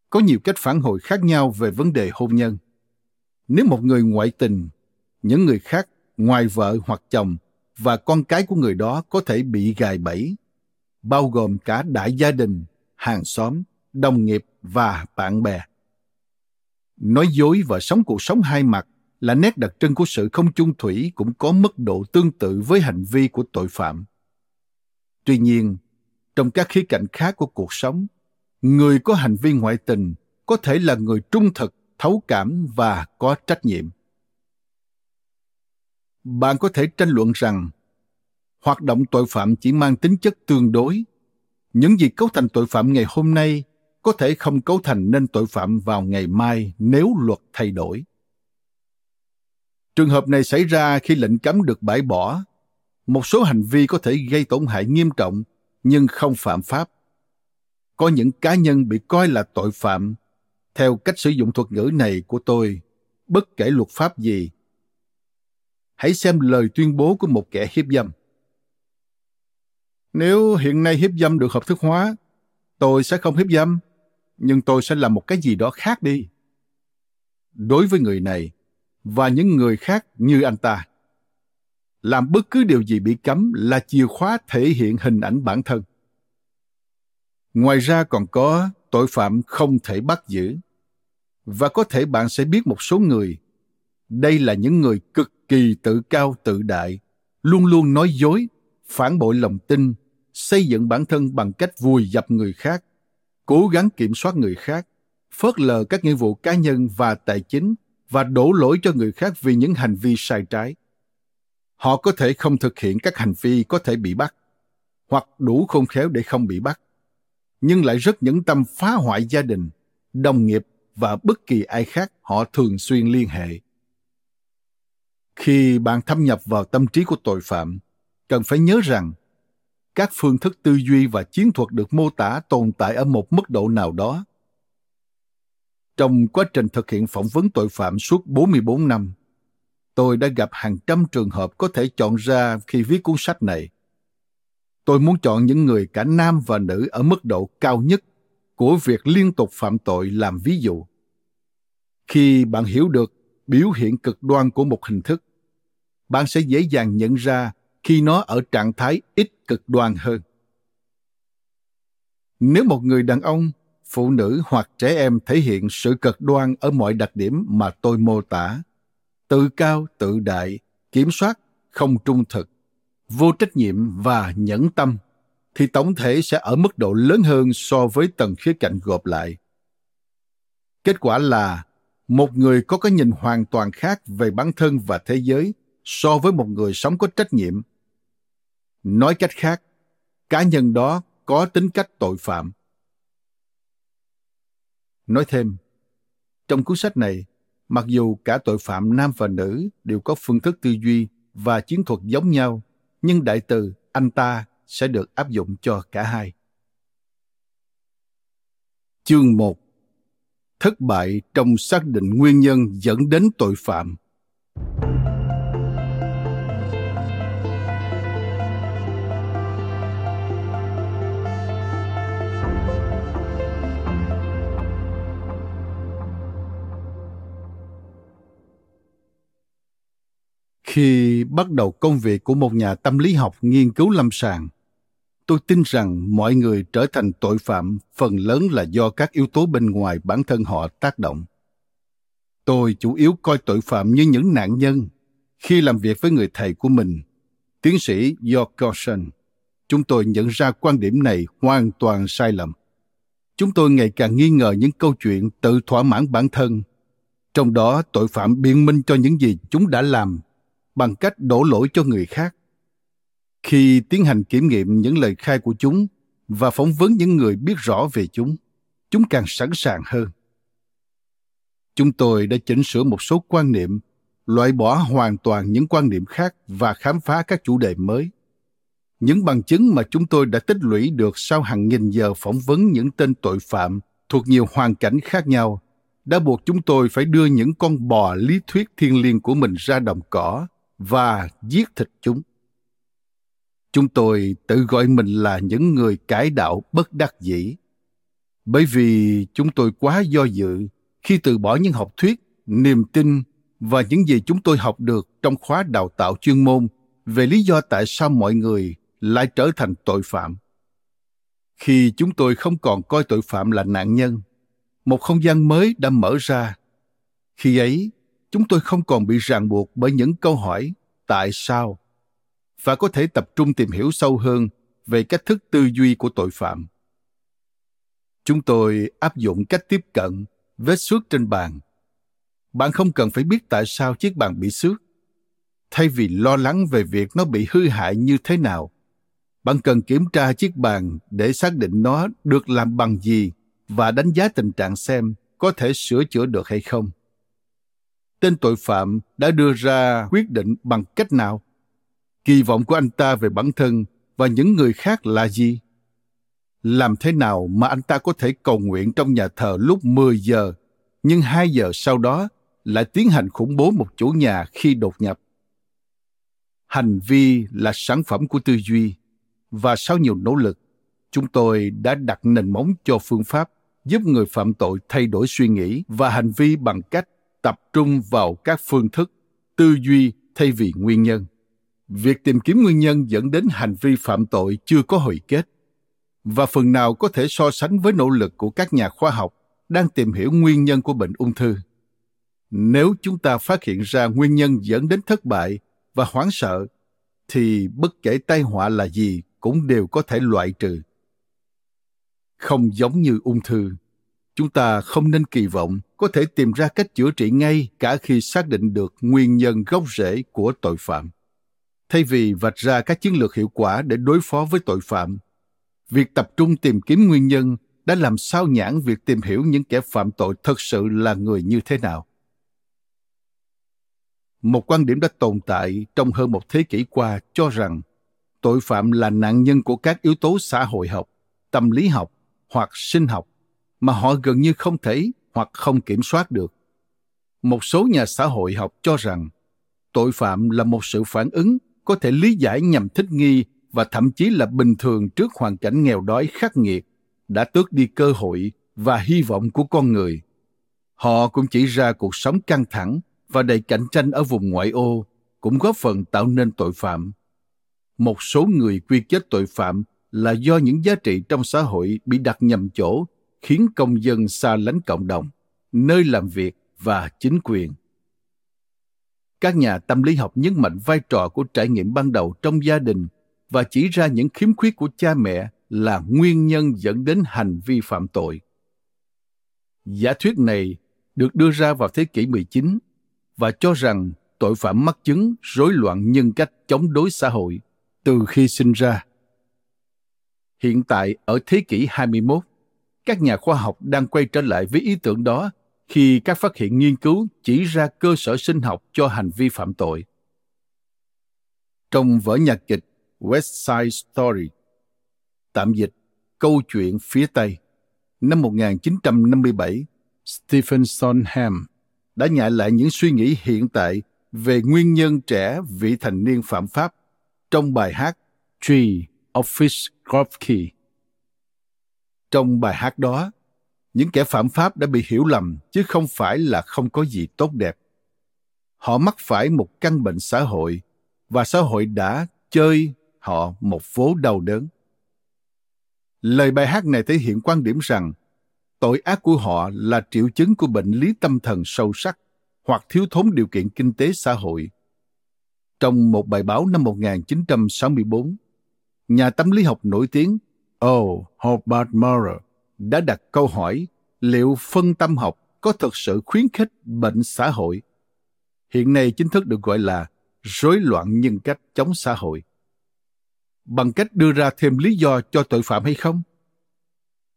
Có nhiều cách phản hồi khác nhau về vấn đề hôn nhân. Nếu một người ngoại tình, những người khác ngoài vợ hoặc chồng và con cái của người đó có thể bị gài bẫy, bao gồm cả đại gia đình, hàng xóm, đồng nghiệp và bạn bè. Nói dối và sống cuộc sống hai mặt là nét đặc trưng của sự không chung thủy cũng có mức độ tương tự với hành vi của tội phạm. Tuy nhiên, trong các khía cạnh khác của cuộc sống, người có hành vi ngoại tình có thể là người trung thực, thấu cảm và có trách nhiệm. Bạn có thể tranh luận rằng hoạt động tội phạm chỉ mang tính chất tương đối. Những gì cấu thành tội phạm ngày hôm nay có thể không cấu thành nên tội phạm vào ngày mai nếu luật thay đổi. Trường hợp này xảy ra khi lệnh cấm được bãi bỏ. Một số hành vi có thể gây tổn hại nghiêm trọng nhưng không phạm pháp. Có những cá nhân bị coi là tội phạm theo cách sử dụng thuật ngữ này của tôi, bất kể luật pháp gì. Hãy xem lời tuyên bố của một kẻ hiếp dâm. Nếu hiện nay hiếp dâm được hợp thức hóa, tôi sẽ không hiếp dâm nhưng tôi sẽ làm một cái gì đó khác đi. Đối với người này và những người khác như anh ta, làm bất cứ điều gì bị cấm là chìa khóa thể hiện hình ảnh bản thân. Ngoài ra còn có tội phạm không thể bắt giữ. và có thể bạn sẽ biết một số người, đây là những người cực kỳ tự cao tự đại, luôn luôn nói dối, phản bội lòng tin, xây dựng bản thân bằng cách vùi dập người khác, cố gắng kiểm soát người khác, phớt lờ các nghĩa vụ cá nhân và tài chính và đổ lỗi cho người khác vì những hành vi sai trái họ có thể không thực hiện các hành vi có thể bị bắt hoặc đủ khôn khéo để không bị bắt nhưng lại rất nhẫn tâm phá hoại gia đình đồng nghiệp và bất kỳ ai khác họ thường xuyên liên hệ khi bạn thâm nhập vào tâm trí của tội phạm cần phải nhớ rằng các phương thức tư duy và chiến thuật được mô tả tồn tại ở một mức độ nào đó. Trong quá trình thực hiện phỏng vấn tội phạm suốt 44 năm, tôi đã gặp hàng trăm trường hợp có thể chọn ra khi viết cuốn sách này. Tôi muốn chọn những người cả nam và nữ ở mức độ cao nhất của việc liên tục phạm tội làm ví dụ. Khi bạn hiểu được biểu hiện cực đoan của một hình thức, bạn sẽ dễ dàng nhận ra khi nó ở trạng thái ít cực đoan hơn. Nếu một người đàn ông, phụ nữ hoặc trẻ em thể hiện sự cực đoan ở mọi đặc điểm mà tôi mô tả, tự cao, tự đại, kiểm soát, không trung thực, vô trách nhiệm và nhẫn tâm, thì tổng thể sẽ ở mức độ lớn hơn so với tầng khía cạnh gộp lại. Kết quả là một người có cái nhìn hoàn toàn khác về bản thân và thế giới so với một người sống có trách nhiệm nói cách khác cá nhân đó có tính cách tội phạm nói thêm trong cuốn sách này mặc dù cả tội phạm nam và nữ đều có phương thức tư duy và chiến thuật giống nhau, nhưng đại từ anh ta sẽ được áp dụng cho cả hai. Chương 1 Thất bại trong xác định nguyên nhân dẫn đến tội phạm. Khi bắt đầu công việc của một nhà tâm lý học nghiên cứu lâm sàng, tôi tin rằng mọi người trở thành tội phạm phần lớn là do các yếu tố bên ngoài bản thân họ tác động. Tôi chủ yếu coi tội phạm như những nạn nhân. Khi làm việc với người thầy của mình, tiến sĩ York Carson, chúng tôi nhận ra quan điểm này hoàn toàn sai lầm. Chúng tôi ngày càng nghi ngờ những câu chuyện tự thỏa mãn bản thân, trong đó tội phạm biện minh cho những gì chúng đã làm bằng cách đổ lỗi cho người khác. Khi tiến hành kiểm nghiệm những lời khai của chúng và phỏng vấn những người biết rõ về chúng chúng càng sẵn sàng hơn. Chúng tôi đã chỉnh sửa một số quan niệm, loại bỏ hoàn toàn những quan niệm khác và khám phá các chủ đề mới. Những bằng chứng mà chúng tôi đã tích lũy được sau hàng nghìn giờ phỏng vấn những tên tội phạm thuộc nhiều hoàn cảnh khác nhau đã buộc chúng tôi phải đưa những con bò lý thuyết thiên liêng của mình ra đồng cỏ và giết thịt chúng. Chúng tôi tự gọi mình là những người cải đạo bất đắc dĩ. Bởi vì chúng tôi quá do dự khi từ bỏ những học thuyết, niềm tin và những gì chúng tôi học được trong khóa đào tạo chuyên môn về lý do tại sao mọi người lại trở thành tội phạm. Khi chúng tôi không còn coi tội phạm là nạn nhân, một không gian mới đã mở ra. Khi ấy, chúng tôi không còn bị ràng buộc bởi những câu hỏi, tại sao? Và có thể tập trung tìm hiểu sâu hơn về cách thức tư duy của tội phạm. Chúng tôi áp dụng cách tiếp cận, vết xước trên bàn. Bạn không cần phải biết tại sao chiếc bàn bị xước. Thay vì lo lắng về việc nó bị hư hại như thế nào, bạn cần kiểm tra chiếc bàn để xác định nó được làm bằng gì và đánh giá tình trạng xem có thể sửa chữa được hay không tên tội phạm đã đưa ra quyết định bằng cách nào kỳ vọng của anh ta về bản thân và những người khác là gì làm thế nào mà anh ta có thể cầu nguyện trong nhà thờ lúc 10 giờ, nhưng 2 giờ sau đó lại tiến hành khủng bố một chủ nhà khi đột nhập. Hành vi là sản phẩm của tư duy, và sau nhiều nỗ lực, chúng tôi đã đặt nền móng cho phương pháp giúp người phạm tội thay đổi suy nghĩ và hành vi bằng cách tập trung vào các phương thức tư duy thay vì nguyên nhân việc tìm kiếm nguyên nhân dẫn đến hành vi phạm tội chưa có hồi kết và phần nào có thể so sánh với nỗ lực của các nhà khoa học đang tìm hiểu nguyên nhân của bệnh ung thư. Nếu chúng ta phát hiện ra nguyên nhân dẫn đến thất bại và hoảng sợ, thì bất kể tai họa là gì cũng đều có thể loại trừ. Không giống như ung thư, chúng ta không nên kỳ vọng có thể tìm ra cách chữa trị ngay cả khi xác định được nguyên nhân gốc rễ của tội phạm. Thay vì vạch ra các chiến lược hiệu quả để đối phó với tội phạm, việc tập trung tìm kiếm nguyên nhân đã làm sao nhãn việc tìm hiểu những kẻ phạm tội thật sự là người như thế nào. Một quan điểm đã tồn tại trong hơn một thế kỷ qua cho rằng tội phạm là nạn nhân của các yếu tố xã hội học, tâm lý học hoặc sinh học mà họ gần như không thể hoặc không kiểm soát được. Một số nhà xã hội học cho rằng, tội phạm là một sự phản ứng có thể lý giải nhằm thích nghi và thậm chí là bình thường trước hoàn cảnh nghèo đói khắc nghiệt, đã tước đi cơ hội và hy vọng của con người. Họ cũng chỉ ra cuộc sống căng thẳng và đầy cạnh tranh ở vùng ngoại ô cũng góp phần tạo nên tội phạm. Một số người quy kết tội phạm là do những giá trị trong xã hội bị đặt nhầm chỗ khiến công dân xa lánh cộng đồng nơi làm việc và chính quyền các nhà tâm lý học nhấn mạnh vai trò của trải nghiệm ban đầu trong gia đình và chỉ ra những khiếm khuyết của cha mẹ là nguyên nhân dẫn đến hành vi phạm tội. Giả thuyết này được đưa ra vào thế kỷ 19 và cho rằng tội phạm mắc chứng rối loạn nhân cách chống đối xã hội từ khi sinh ra. Hiện tại ở thế kỷ 21, các nhà khoa học đang quay trở lại với ý tưởng đó khi các phát hiện nghiên cứu chỉ ra cơ sở sinh học cho hành vi phạm tội. Trong vở nhạc kịch West Side Story, tạm dịch Câu chuyện phía Tây, năm 1957, Stephen Sondheim đã nhại lại những suy nghĩ hiện tại về nguyên nhân trẻ vị thành niên phạm pháp trong bài hát Tree of Fish Gorky. Trong bài hát đó, những kẻ phạm pháp đã bị hiểu lầm chứ không phải là không có gì tốt đẹp. Họ mắc phải một căn bệnh xã hội và xã hội đã chơi họ một vố đau đớn. Lời bài hát này thể hiện quan điểm rằng tội ác của họ là triệu chứng của bệnh lý tâm thần sâu sắc hoặc thiếu thốn điều kiện kinh tế xã hội. Trong một bài báo năm 1964, nhà tâm lý học nổi tiếng O. Hobart Murray đã đặt câu hỏi liệu phân tâm học có thực sự khuyến khích bệnh xã hội? Hiện nay chính thức được gọi là rối loạn nhân cách chống xã hội. Bằng cách đưa ra thêm lý do cho tội phạm hay không?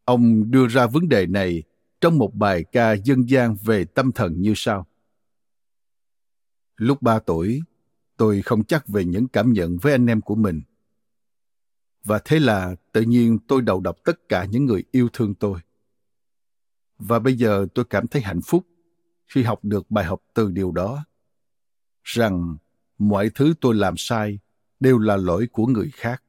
Ông đưa ra vấn đề này trong một bài ca dân gian về tâm thần như sau. Lúc ba tuổi, tôi không chắc về những cảm nhận với anh em của mình và thế là tự nhiên tôi đầu độc tất cả những người yêu thương tôi. Và bây giờ tôi cảm thấy hạnh phúc khi học được bài học từ điều đó, rằng mọi thứ tôi làm sai đều là lỗi của người khác.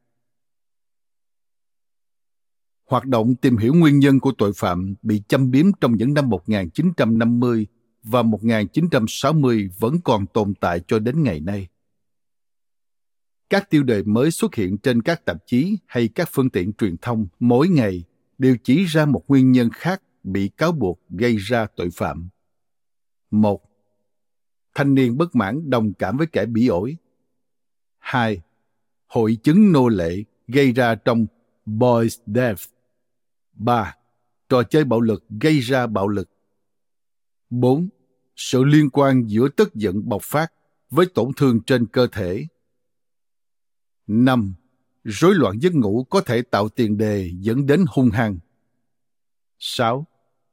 Hoạt động tìm hiểu nguyên nhân của tội phạm bị châm biếm trong những năm 1950 và 1960 vẫn còn tồn tại cho đến ngày nay các tiêu đề mới xuất hiện trên các tạp chí hay các phương tiện truyền thông mỗi ngày đều chỉ ra một nguyên nhân khác bị cáo buộc gây ra tội phạm. Một, thanh niên bất mãn đồng cảm với kẻ bị ổi. Hai, hội chứng nô lệ gây ra trong Boys Death. Ba, trò chơi bạo lực gây ra bạo lực. Bốn, sự liên quan giữa tức giận bộc phát với tổn thương trên cơ thể 5. Rối loạn giấc ngủ có thể tạo tiền đề dẫn đến hung hăng. 6.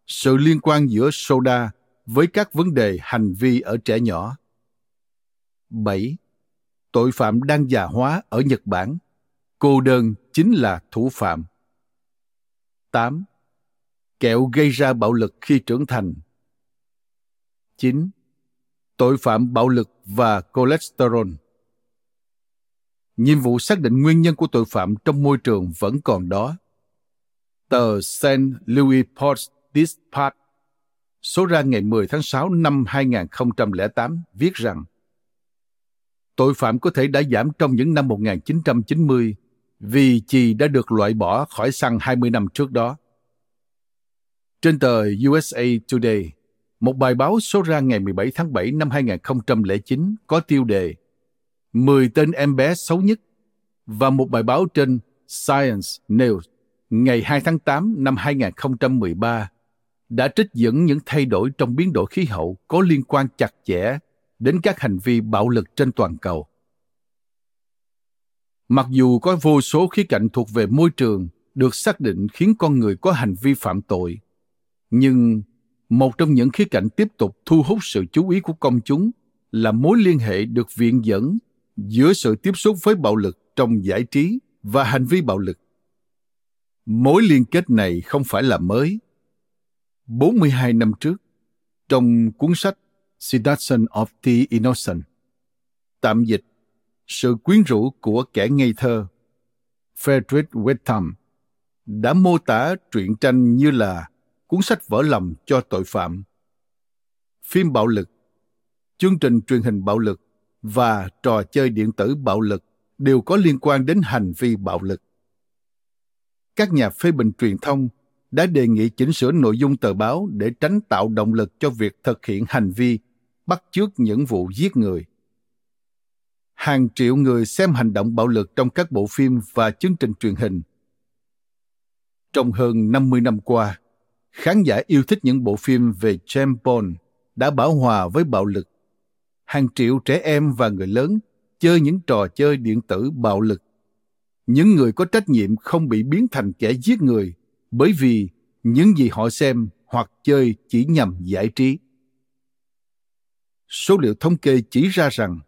Sự liên quan giữa soda với các vấn đề hành vi ở trẻ nhỏ. 7. Tội phạm đang già hóa ở Nhật Bản. Cô đơn chính là thủ phạm. 8. Kẹo gây ra bạo lực khi trưởng thành. 9. Tội phạm bạo lực và cholesterol nhiệm vụ xác định nguyên nhân của tội phạm trong môi trường vẫn còn đó. Tờ St. Louis Post Dispatch số ra ngày 10 tháng 6 năm 2008 viết rằng tội phạm có thể đã giảm trong những năm 1990 vì chì đã được loại bỏ khỏi xăng 20 năm trước đó. Trên tờ USA Today, một bài báo số ra ngày 17 tháng 7 năm 2009 có tiêu đề 10 tên em bé xấu nhất và một bài báo trên Science News ngày 2 tháng 8 năm 2013 đã trích dẫn những thay đổi trong biến đổi khí hậu có liên quan chặt chẽ đến các hành vi bạo lực trên toàn cầu. Mặc dù có vô số khía cạnh thuộc về môi trường được xác định khiến con người có hành vi phạm tội, nhưng một trong những khía cạnh tiếp tục thu hút sự chú ý của công chúng là mối liên hệ được viện dẫn giữa sự tiếp xúc với bạo lực trong giải trí và hành vi bạo lực. Mối liên kết này không phải là mới. 42 năm trước, trong cuốn sách Seduction of the Innocent, tạm dịch Sự quyến rũ của kẻ ngây thơ, Frederick Wetham đã mô tả truyện tranh như là cuốn sách vỡ lòng cho tội phạm, phim bạo lực, chương trình truyền hình bạo lực và trò chơi điện tử bạo lực đều có liên quan đến hành vi bạo lực. Các nhà phê bình truyền thông đã đề nghị chỉnh sửa nội dung tờ báo để tránh tạo động lực cho việc thực hiện hành vi bắt chước những vụ giết người. Hàng triệu người xem hành động bạo lực trong các bộ phim và chương trình truyền hình. Trong hơn 50 năm qua, khán giả yêu thích những bộ phim về James Bond đã bảo hòa với bạo lực. Hàng triệu trẻ em và người lớn chơi những trò chơi điện tử bạo lực. Những người có trách nhiệm không bị biến thành kẻ giết người bởi vì những gì họ xem hoặc chơi chỉ nhằm giải trí. Số liệu thống kê chỉ ra rằng,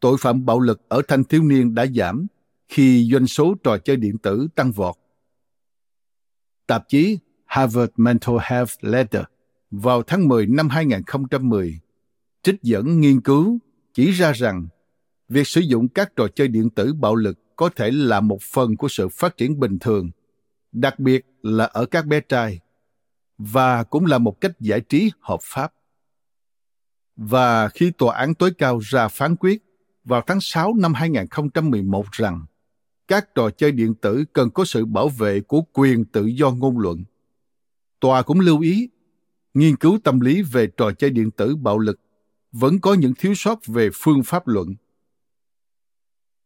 tội phạm bạo lực ở thanh thiếu niên đã giảm khi doanh số trò chơi điện tử tăng vọt. Tạp chí Harvard Mental Health Letter vào tháng 10 năm 2010 trích dẫn nghiên cứu chỉ ra rằng việc sử dụng các trò chơi điện tử bạo lực có thể là một phần của sự phát triển bình thường, đặc biệt là ở các bé trai, và cũng là một cách giải trí hợp pháp. Và khi Tòa án tối cao ra phán quyết vào tháng 6 năm 2011 rằng các trò chơi điện tử cần có sự bảo vệ của quyền tự do ngôn luận. Tòa cũng lưu ý, nghiên cứu tâm lý về trò chơi điện tử bạo lực vẫn có những thiếu sót về phương pháp luận.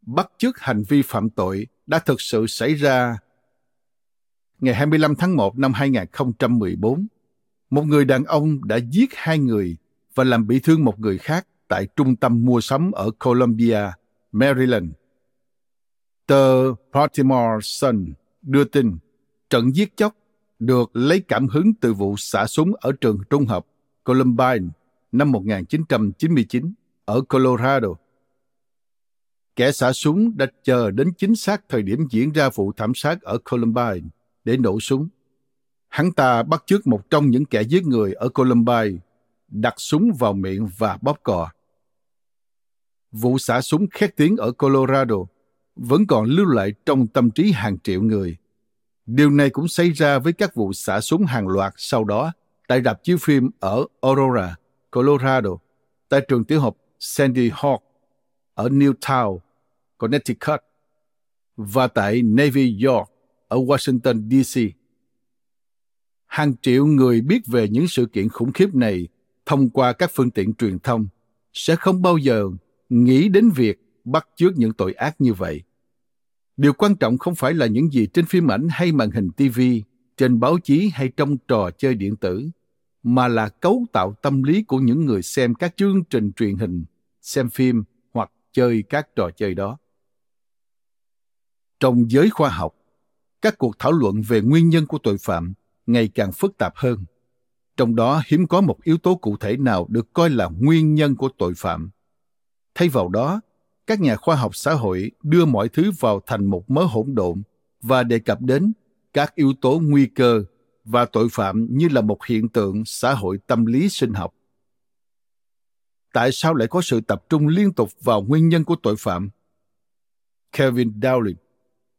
Bắt chước hành vi phạm tội đã thực sự xảy ra ngày 25 tháng 1 năm 2014. Một người đàn ông đã giết hai người và làm bị thương một người khác tại trung tâm mua sắm ở Columbia, Maryland. Tờ Baltimore Sun đưa tin trận giết chóc được lấy cảm hứng từ vụ xả súng ở trường trung học Columbine năm 1999 ở Colorado. Kẻ xả súng đã chờ đến chính xác thời điểm diễn ra vụ thảm sát ở Columbine để nổ súng. Hắn ta bắt chước một trong những kẻ giết người ở Columbine, đặt súng vào miệng và bóp cò. Vụ xả súng khét tiếng ở Colorado vẫn còn lưu lại trong tâm trí hàng triệu người. Điều này cũng xảy ra với các vụ xả súng hàng loạt sau đó tại rạp chiếu phim ở Aurora, Colorado, tại trường tiểu học Sandy Hook ở Newtown, Connecticut và tại Navy York ở Washington, D.C. Hàng triệu người biết về những sự kiện khủng khiếp này thông qua các phương tiện truyền thông sẽ không bao giờ nghĩ đến việc bắt chước những tội ác như vậy. Điều quan trọng không phải là những gì trên phim ảnh hay màn hình TV, trên báo chí hay trong trò chơi điện tử, mà là cấu tạo tâm lý của những người xem các chương trình truyền hình, xem phim hoặc chơi các trò chơi đó. Trong giới khoa học, các cuộc thảo luận về nguyên nhân của tội phạm ngày càng phức tạp hơn. Trong đó hiếm có một yếu tố cụ thể nào được coi là nguyên nhân của tội phạm. Thay vào đó, các nhà khoa học xã hội đưa mọi thứ vào thành một mớ hỗn độn và đề cập đến các yếu tố nguy cơ và tội phạm như là một hiện tượng xã hội tâm lý sinh học. Tại sao lại có sự tập trung liên tục vào nguyên nhân của tội phạm? Kevin Dowling,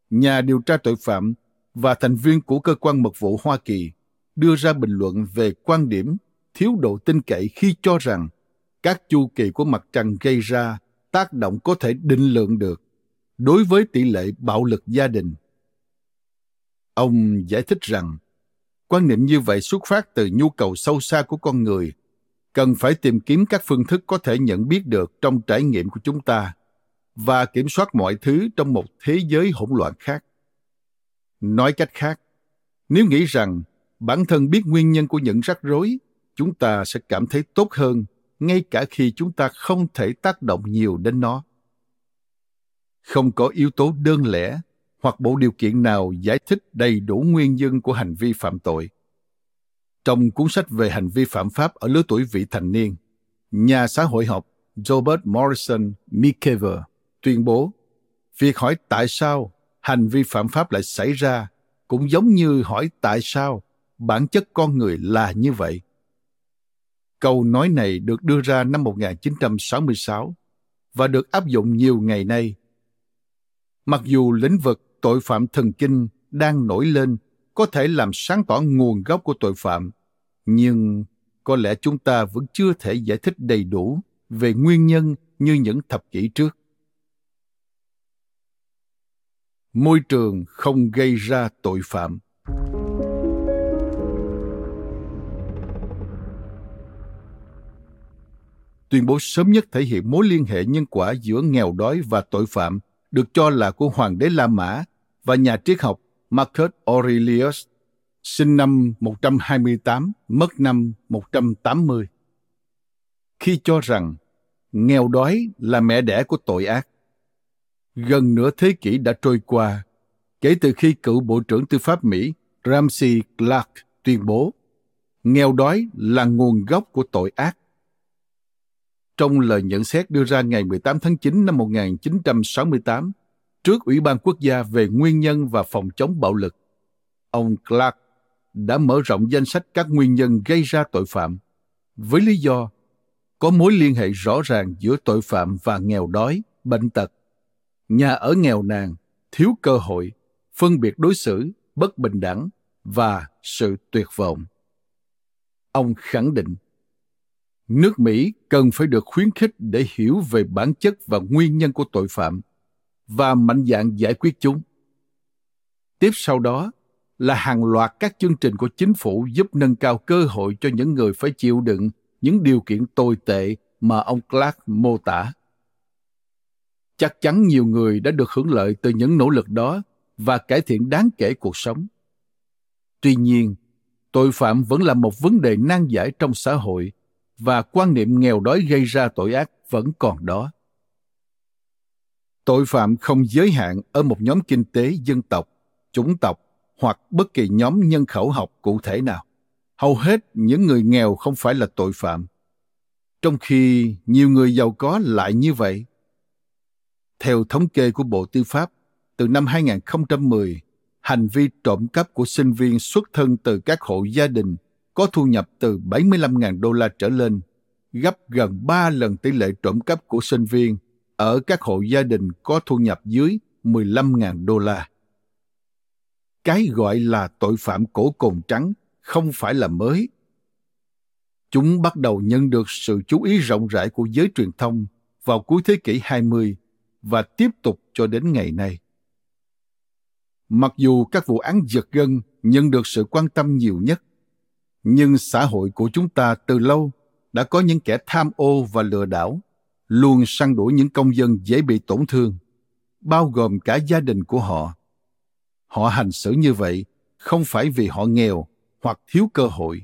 nhà điều tra tội phạm và thành viên của cơ quan mật vụ Hoa Kỳ, đưa ra bình luận về quan điểm thiếu độ tin cậy khi cho rằng các chu kỳ của mặt trăng gây ra tác động có thể định lượng được đối với tỷ lệ bạo lực gia đình. Ông giải thích rằng Quan niệm như vậy xuất phát từ nhu cầu sâu xa của con người, cần phải tìm kiếm các phương thức có thể nhận biết được trong trải nghiệm của chúng ta và kiểm soát mọi thứ trong một thế giới hỗn loạn khác. Nói cách khác, nếu nghĩ rằng bản thân biết nguyên nhân của những rắc rối, chúng ta sẽ cảm thấy tốt hơn ngay cả khi chúng ta không thể tác động nhiều đến nó. Không có yếu tố đơn lẻ hoặc bộ điều kiện nào giải thích đầy đủ nguyên nhân của hành vi phạm tội. Trong cuốn sách về hành vi phạm pháp ở lứa tuổi vị thành niên, nhà xã hội học Robert Morrison Mickever tuyên bố việc hỏi tại sao hành vi phạm pháp lại xảy ra cũng giống như hỏi tại sao bản chất con người là như vậy. Câu nói này được đưa ra năm 1966 và được áp dụng nhiều ngày nay. Mặc dù lĩnh vực tội phạm thần kinh đang nổi lên có thể làm sáng tỏ nguồn gốc của tội phạm. Nhưng có lẽ chúng ta vẫn chưa thể giải thích đầy đủ về nguyên nhân như những thập kỷ trước. Môi trường không gây ra tội phạm. Tuyên bố sớm nhất thể hiện mối liên hệ nhân quả giữa nghèo đói và tội phạm, được cho là của hoàng đế La Mã và nhà triết học Marcus Aurelius, sinh năm 128, mất năm 180. Khi cho rằng nghèo đói là mẹ đẻ của tội ác, gần nửa thế kỷ đã trôi qua kể từ khi cựu Bộ trưởng Tư pháp Mỹ Ramsey Clark tuyên bố nghèo đói là nguồn gốc của tội ác. Trong lời nhận xét đưa ra ngày 18 tháng 9 năm 1968 trước Ủy ban Quốc gia về Nguyên nhân và Phòng chống bạo lực, ông Clark đã mở rộng danh sách các nguyên nhân gây ra tội phạm với lý do có mối liên hệ rõ ràng giữa tội phạm và nghèo đói, bệnh tật, nhà ở nghèo nàn, thiếu cơ hội, phân biệt đối xử, bất bình đẳng và sự tuyệt vọng. Ông khẳng định, nước Mỹ cần phải được khuyến khích để hiểu về bản chất và nguyên nhân của tội phạm và mạnh dạn giải quyết chúng. Tiếp sau đó là hàng loạt các chương trình của chính phủ giúp nâng cao cơ hội cho những người phải chịu đựng những điều kiện tồi tệ mà ông Clark mô tả. Chắc chắn nhiều người đã được hưởng lợi từ những nỗ lực đó và cải thiện đáng kể cuộc sống. Tuy nhiên, tội phạm vẫn là một vấn đề nan giải trong xã hội và quan niệm nghèo đói gây ra tội ác vẫn còn đó. Tội phạm không giới hạn ở một nhóm kinh tế dân tộc, chủng tộc hoặc bất kỳ nhóm nhân khẩu học cụ thể nào. Hầu hết những người nghèo không phải là tội phạm, trong khi nhiều người giàu có lại như vậy. Theo thống kê của Bộ Tư pháp, từ năm 2010, hành vi trộm cắp của sinh viên xuất thân từ các hộ gia đình có thu nhập từ 75.000 đô la trở lên, gấp gần 3 lần tỷ lệ trộm cắp của sinh viên ở các hộ gia đình có thu nhập dưới 15.000 đô la. Cái gọi là tội phạm cổ cồn trắng không phải là mới. Chúng bắt đầu nhận được sự chú ý rộng rãi của giới truyền thông vào cuối thế kỷ 20 và tiếp tục cho đến ngày nay. Mặc dù các vụ án giật gân nhận được sự quan tâm nhiều nhất, nhưng xã hội của chúng ta từ lâu đã có những kẻ tham ô và lừa đảo, luôn săn đuổi những công dân dễ bị tổn thương, bao gồm cả gia đình của họ. Họ hành xử như vậy không phải vì họ nghèo hoặc thiếu cơ hội,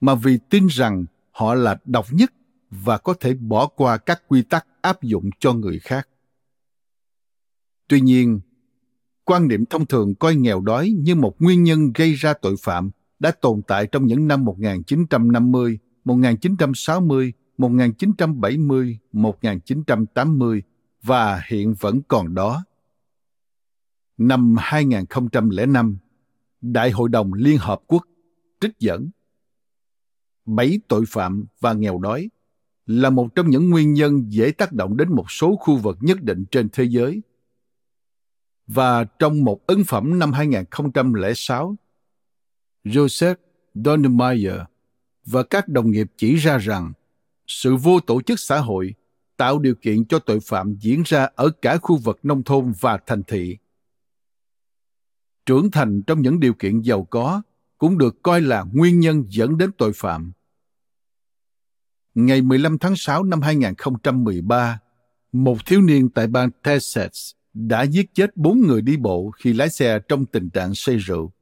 mà vì tin rằng họ là độc nhất và có thể bỏ qua các quy tắc áp dụng cho người khác. Tuy nhiên, quan niệm thông thường coi nghèo đói như một nguyên nhân gây ra tội phạm đã tồn tại trong những năm 1950, 1960, 1970, 1980 và hiện vẫn còn đó. Năm 2005, Đại hội đồng Liên Hợp Quốc trích dẫn Bảy tội phạm và nghèo đói là một trong những nguyên nhân dễ tác động đến một số khu vực nhất định trên thế giới và trong một ấn phẩm năm 2006, Joseph Donnemeyer và các đồng nghiệp chỉ ra rằng sự vô tổ chức xã hội tạo điều kiện cho tội phạm diễn ra ở cả khu vực nông thôn và thành thị. Trưởng thành trong những điều kiện giàu có cũng được coi là nguyên nhân dẫn đến tội phạm. Ngày 15 tháng 6 năm 2013, một thiếu niên tại bang Texas đã giết chết bốn người đi bộ khi lái xe trong tình trạng say rượu.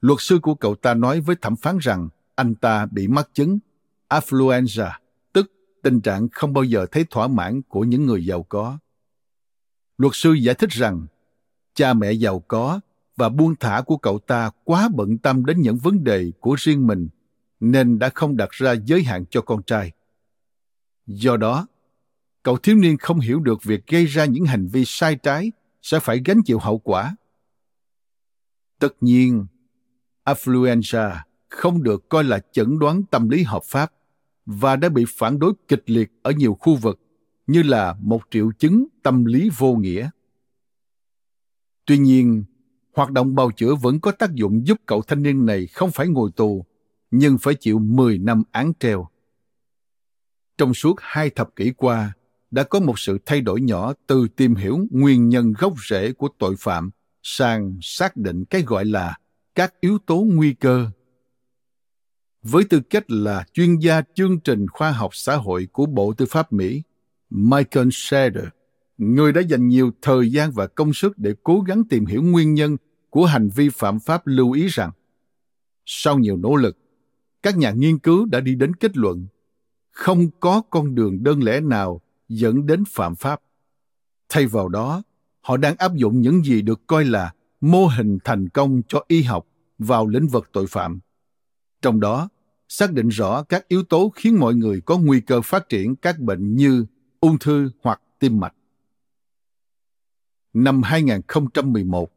Luật sư của cậu ta nói với thẩm phán rằng anh ta bị mắc chứng affluenza, tình trạng không bao giờ thấy thỏa mãn của những người giàu có. Luật sư giải thích rằng cha mẹ giàu có và buông thả của cậu ta quá bận tâm đến những vấn đề của riêng mình nên đã không đặt ra giới hạn cho con trai. Do đó, cậu thiếu niên không hiểu được việc gây ra những hành vi sai trái sẽ phải gánh chịu hậu quả. Tất nhiên, affluenza không được coi là chẩn đoán tâm lý hợp pháp và đã bị phản đối kịch liệt ở nhiều khu vực như là một triệu chứng tâm lý vô nghĩa. Tuy nhiên, hoạt động bào chữa vẫn có tác dụng giúp cậu thanh niên này không phải ngồi tù, nhưng phải chịu 10 năm án treo. Trong suốt hai thập kỷ qua, đã có một sự thay đổi nhỏ từ tìm hiểu nguyên nhân gốc rễ của tội phạm sang xác định cái gọi là các yếu tố nguy cơ. Với tư cách là chuyên gia chương trình khoa học xã hội của Bộ Tư pháp Mỹ, Michael Shader, người đã dành nhiều thời gian và công sức để cố gắng tìm hiểu nguyên nhân của hành vi phạm pháp lưu ý rằng sau nhiều nỗ lực các nhà nghiên cứu đã đi đến kết luận không có con đường đơn lẻ nào dẫn đến phạm pháp. Thay vào đó họ đang áp dụng những gì được coi là mô hình thành công cho y học vào lĩnh vực tội phạm trong đó xác định rõ các yếu tố khiến mọi người có nguy cơ phát triển các bệnh như ung thư hoặc tim mạch. Năm 2011,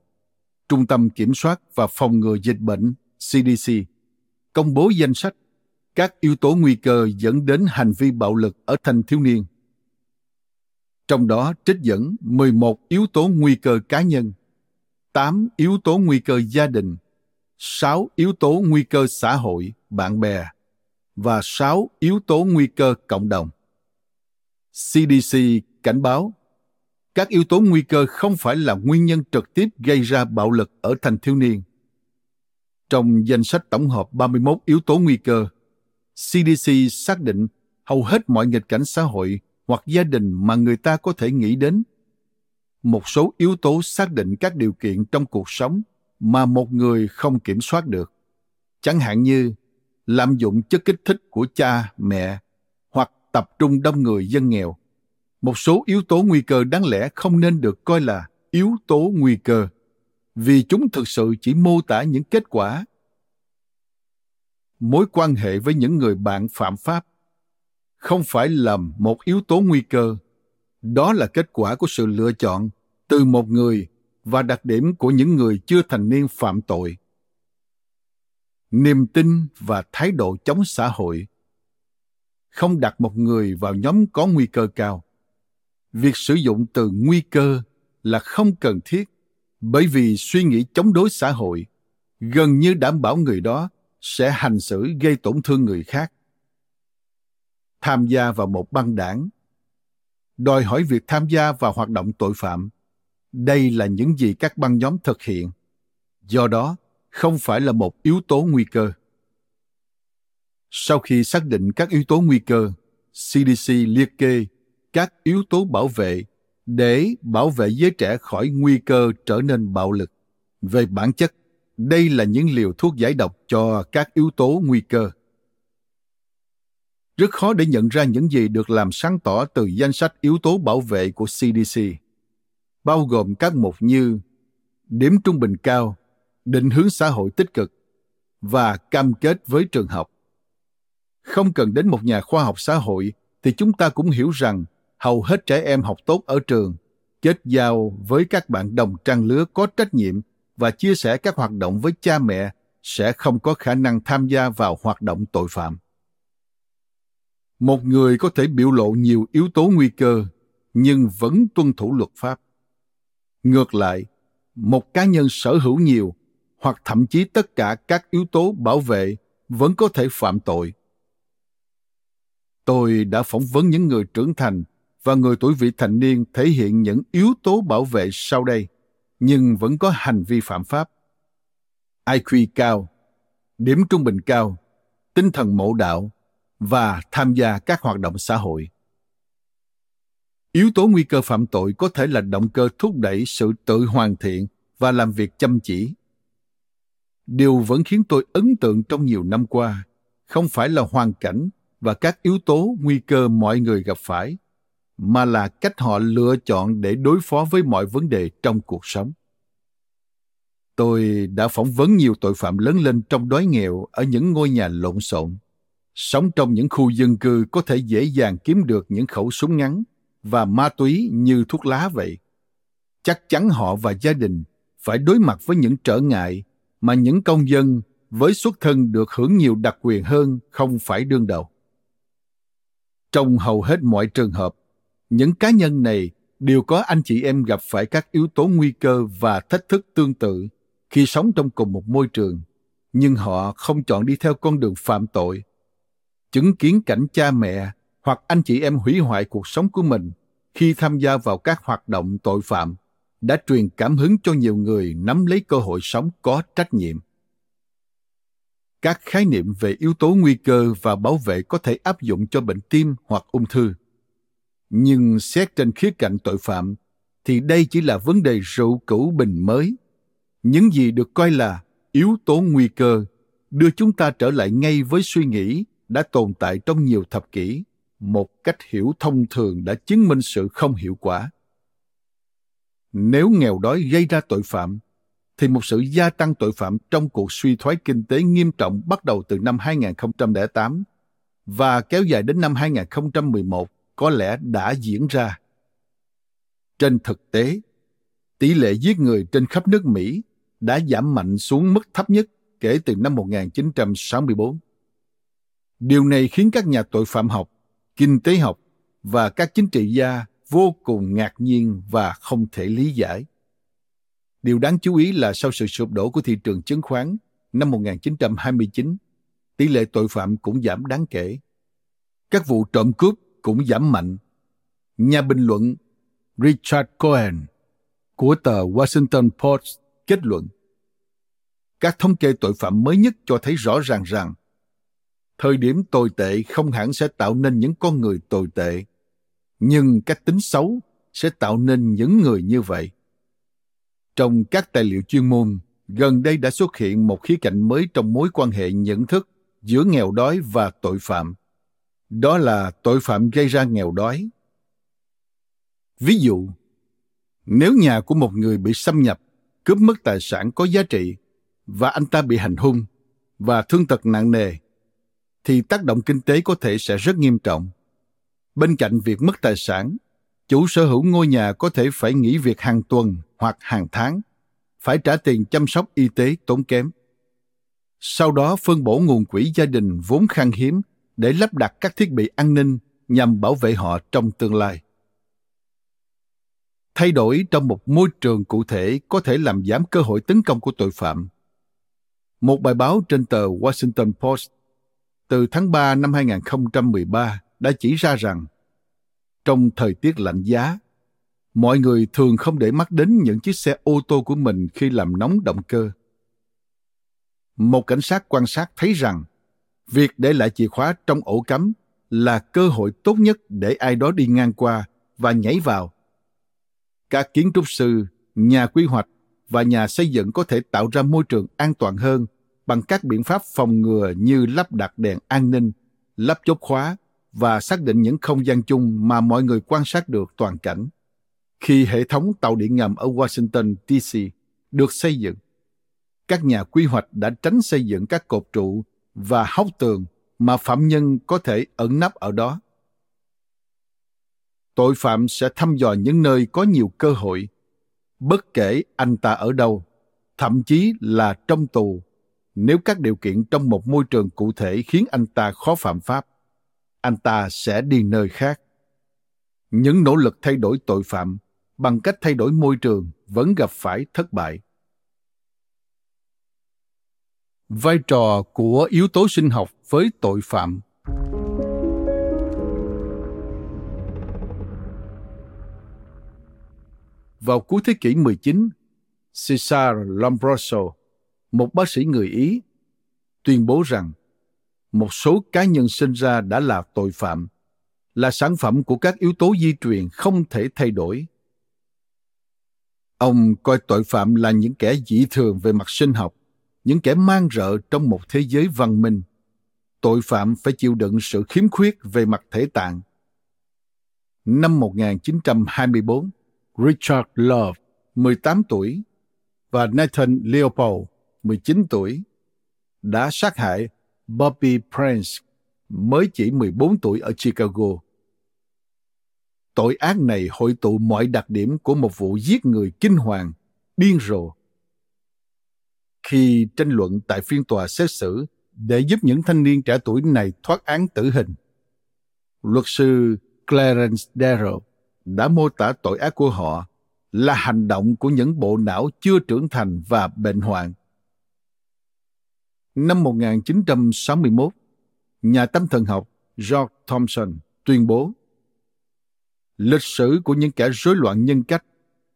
Trung tâm Kiểm soát và Phòng ngừa Dịch bệnh CDC công bố danh sách các yếu tố nguy cơ dẫn đến hành vi bạo lực ở thanh thiếu niên. Trong đó trích dẫn 11 yếu tố nguy cơ cá nhân, 8 yếu tố nguy cơ gia đình, 6 yếu tố nguy cơ xã hội, bạn bè và 6 yếu tố nguy cơ cộng đồng. CDC cảnh báo các yếu tố nguy cơ không phải là nguyên nhân trực tiếp gây ra bạo lực ở thanh thiếu niên. Trong danh sách tổng hợp 31 yếu tố nguy cơ, CDC xác định hầu hết mọi nghịch cảnh xã hội hoặc gia đình mà người ta có thể nghĩ đến. Một số yếu tố xác định các điều kiện trong cuộc sống mà một người không kiểm soát được. Chẳng hạn như lạm dụng chất kích thích của cha, mẹ hoặc tập trung đông người dân nghèo. Một số yếu tố nguy cơ đáng lẽ không nên được coi là yếu tố nguy cơ vì chúng thực sự chỉ mô tả những kết quả mối quan hệ với những người bạn phạm pháp không phải là một yếu tố nguy cơ đó là kết quả của sự lựa chọn từ một người và đặc điểm của những người chưa thành niên phạm tội. Niềm tin và thái độ chống xã hội. Không đặt một người vào nhóm có nguy cơ cao. Việc sử dụng từ nguy cơ là không cần thiết bởi vì suy nghĩ chống đối xã hội gần như đảm bảo người đó sẽ hành xử gây tổn thương người khác. Tham gia vào một băng đảng. Đòi hỏi việc tham gia vào hoạt động tội phạm đây là những gì các băng nhóm thực hiện. Do đó, không phải là một yếu tố nguy cơ. Sau khi xác định các yếu tố nguy cơ cdc liệt kê các yếu tố bảo vệ để bảo vệ giới trẻ khỏi nguy cơ trở nên bạo lực. Về bản chất, đây là những liều thuốc giải độc cho các yếu tố nguy cơ. Rất khó để nhận ra những gì được làm sáng tỏ từ danh sách yếu tố bảo vệ của cdc bao gồm các mục như điểm trung bình cao, định hướng xã hội tích cực và cam kết với trường học. Không cần đến một nhà khoa học xã hội thì chúng ta cũng hiểu rằng hầu hết trẻ em học tốt ở trường, kết giao với các bạn đồng trang lứa có trách nhiệm và chia sẻ các hoạt động với cha mẹ sẽ không có khả năng tham gia vào hoạt động tội phạm. Một người có thể biểu lộ nhiều yếu tố nguy cơ nhưng vẫn tuân thủ luật pháp ngược lại một cá nhân sở hữu nhiều hoặc thậm chí tất cả các yếu tố bảo vệ vẫn có thể phạm tội tôi đã phỏng vấn những người trưởng thành và người tuổi vị thành niên thể hiện những yếu tố bảo vệ sau đây nhưng vẫn có hành vi phạm pháp iq cao điểm trung bình cao, tinh thần mộ đạo và tham gia các hoạt động xã hội. Yếu tố nguy cơ phạm tội có thể là động cơ thúc đẩy sự tự hoàn thiện và làm việc chăm chỉ. Điều vẫn khiến tôi ấn tượng trong nhiều năm qua không phải là hoàn cảnh và các yếu tố nguy cơ mọi người gặp phải, mà là cách họ lựa chọn để đối phó với mọi vấn đề trong cuộc sống. Tôi đã phỏng vấn nhiều tội phạm lớn lên trong đói nghèo ở những ngôi nhà lộn xộn, sống trong những khu dân cư có thể dễ dàng kiếm được những khẩu súng ngắn và ma túy như thuốc lá vậy. Chắc chắn họ và gia đình phải đối mặt với những trở ngại mà những công dân với xuất thân được hưởng nhiều đặc quyền hơn không phải đương đầu. Trong hầu hết mọi trường hợp, những cá nhân này đều có anh chị em gặp phải các yếu tố nguy cơ và thách thức tương tự khi sống trong cùng một môi trường, nhưng họ không chọn đi theo con đường phạm tội. Chứng kiến cảnh cha mẹ hoặc anh chị em hủy hoại cuộc sống của mình khi tham gia vào các hoạt động tội phạm đã truyền cảm hứng cho nhiều người nắm lấy cơ hội sống có trách nhiệm. Các khái niệm về yếu tố nguy cơ và bảo vệ có thể áp dụng cho bệnh tim hoặc ung thư. Nhưng xét trên khía cạnh tội phạm, thì đây chỉ là vấn đề rượu cũ bình mới. Những gì được coi là yếu tố nguy cơ đưa chúng ta trở lại ngay với suy nghĩ đã tồn tại trong nhiều thập kỷ một cách hiểu thông thường đã chứng minh sự không hiệu quả nếu nghèo đói gây ra tội phạm thì một sự gia tăng tội phạm trong cuộc suy thoái kinh tế nghiêm trọng bắt đầu từ năm 2008 và kéo dài đến năm 2011 có lẽ đã diễn ra. Trên thực tế, tỷ lệ giết người trên khắp nước Mỹ đã giảm mạnh xuống mức thấp nhất kể từ năm 1964. Điều này khiến các nhà tội phạm học, kinh tế học và các chính trị gia vô cùng ngạc nhiên và không thể lý giải. Điều đáng chú ý là sau sự sụp đổ của thị trường chứng khoán năm 1929, tỷ lệ tội phạm cũng giảm đáng kể. Các vụ trộm cướp cũng giảm mạnh. Nhà bình luận Richard Cohen của tờ Washington Post kết luận các thống kê tội phạm mới nhất cho thấy rõ ràng rằng thời điểm tồi tệ không hẳn sẽ tạo nên những con người tồi tệ, nhưng cách tính xấu sẽ tạo nên những người như vậy. Trong các tài liệu chuyên môn, gần đây đã xuất hiện một khía cạnh mới trong mối quan hệ nhận thức giữa nghèo đói và tội phạm. Đó là tội phạm gây ra nghèo đói. Ví dụ, nếu nhà của một người bị xâm nhập, cướp mất tài sản có giá trị và anh ta bị hành hung và thương tật nặng nề thì tác động kinh tế có thể sẽ rất nghiêm trọng bên cạnh việc mất tài sản chủ sở hữu ngôi nhà có thể phải nghỉ việc hàng tuần hoặc hàng tháng, phải trả tiền chăm sóc y tế tốn kém. Sau đó phân bổ nguồn quỹ gia đình vốn khan hiếm để lắp đặt các thiết bị an ninh nhằm bảo vệ họ trong tương lai. Thay đổi trong một môi trường cụ thể có thể làm giảm cơ hội tấn công của tội phạm. Một bài báo trên tờ Washington Post từ tháng 3 năm 2013 đã chỉ ra rằng, trong thời tiết lạnh giá, mọi người thường không để mắt đến những chiếc xe ô tô của mình khi làm nóng động cơ. Một cảnh sát quan sát thấy rằng, việc để lại chìa khóa trong ổ cắm là cơ hội tốt nhất để ai đó đi ngang qua và nhảy vào. Các kiến trúc sư, nhà quy hoạch và nhà xây dựng có thể tạo ra môi trường an toàn hơn bằng các biện pháp phòng ngừa như lắp đặt đèn an ninh lắp chốt khóa và xác định những không gian chung mà mọi người quan sát được toàn cảnh. Khi hệ thống tàu điện ngầm ở Washington, D.C. được xây dựng, các nhà quy hoạch đã tránh xây dựng các cột trụ và hốc tường mà phạm nhân có thể ẩn nấp ở đó. Tội phạm sẽ thăm dò những nơi có nhiều cơ hội, bất kể anh ta ở đâu, thậm chí là trong tù, nếu các điều kiện trong một môi trường cụ thể khiến anh ta khó phạm pháp anh ta sẽ đi nơi khác. Những nỗ lực thay đổi tội phạm bằng cách thay đổi môi trường vẫn gặp phải thất bại. Vai trò của yếu tố sinh học với tội phạm. Vào cuối thế kỷ 19, Cesar Lombroso, một bác sĩ người Ý, tuyên bố rằng một số cá nhân sinh ra đã là tội phạm, là sản phẩm của các yếu tố di truyền không thể thay đổi. Ông coi tội phạm là những kẻ dị thường về mặt sinh học, những kẻ mang rợ trong một thế giới văn minh. Tội phạm phải chịu đựng sự khiếm khuyết về mặt thể tạng. Năm 1924, Richard Love, 18 tuổi, và Nathan Leopold, 19 tuổi, đã sát hại Bobby Prince, mới chỉ 14 tuổi ở Chicago. Tội ác này hội tụ mọi đặc điểm của một vụ giết người kinh hoàng, điên rồ. Khi tranh luận tại phiên tòa xét xử để giúp những thanh niên trẻ tuổi này thoát án tử hình, luật sư Clarence Darrow đã mô tả tội ác của họ là hành động của những bộ não chưa trưởng thành và bệnh hoạn. Năm 1961, nhà tâm thần học George Thompson tuyên bố lịch sử của những kẻ rối loạn nhân cách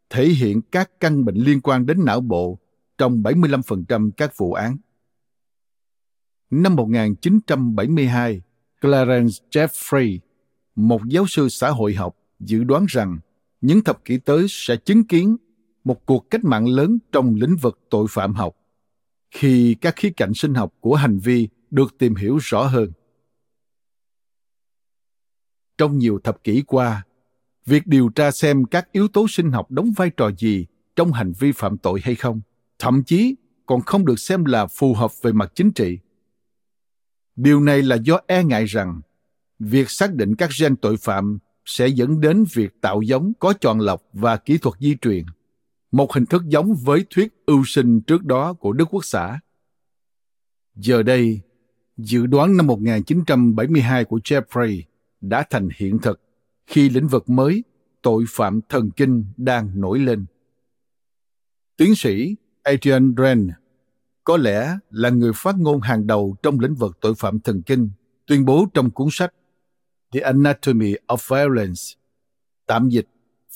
thể hiện các căn bệnh liên quan đến não bộ trong 75% các vụ án. Năm 1972, Clarence Jeffrey, một giáo sư xã hội học, dự đoán rằng những thập kỷ tới sẽ chứng kiến một cuộc cách mạng lớn trong lĩnh vực tội phạm học khi các khía cạnh sinh học của hành vi được tìm hiểu rõ hơn. Trong nhiều thập kỷ qua việc điều tra xem các yếu tố sinh học đóng vai trò gì trong hành vi phạm tội hay không thậm chí còn không được xem là phù hợp về mặt chính trị. Điều này là do e ngại rằng việc xác định các gen tội phạm sẽ dẫn đến việc tạo giống có chọn lọc và kỹ thuật di truyền, một hình thức giống với thuyết ưu sinh trước đó của Đức Quốc xã. Giờ đây, dự đoán năm 1972 của Jeffrey đã thành hiện thực khi lĩnh vực mới, tội phạm thần kinh đang nổi lên. Tiến sĩ Adrian Dren có lẽ là người phát ngôn hàng đầu trong lĩnh vực tội phạm thần kinh, tuyên bố trong cuốn sách The Anatomy of Violence, tạm dịch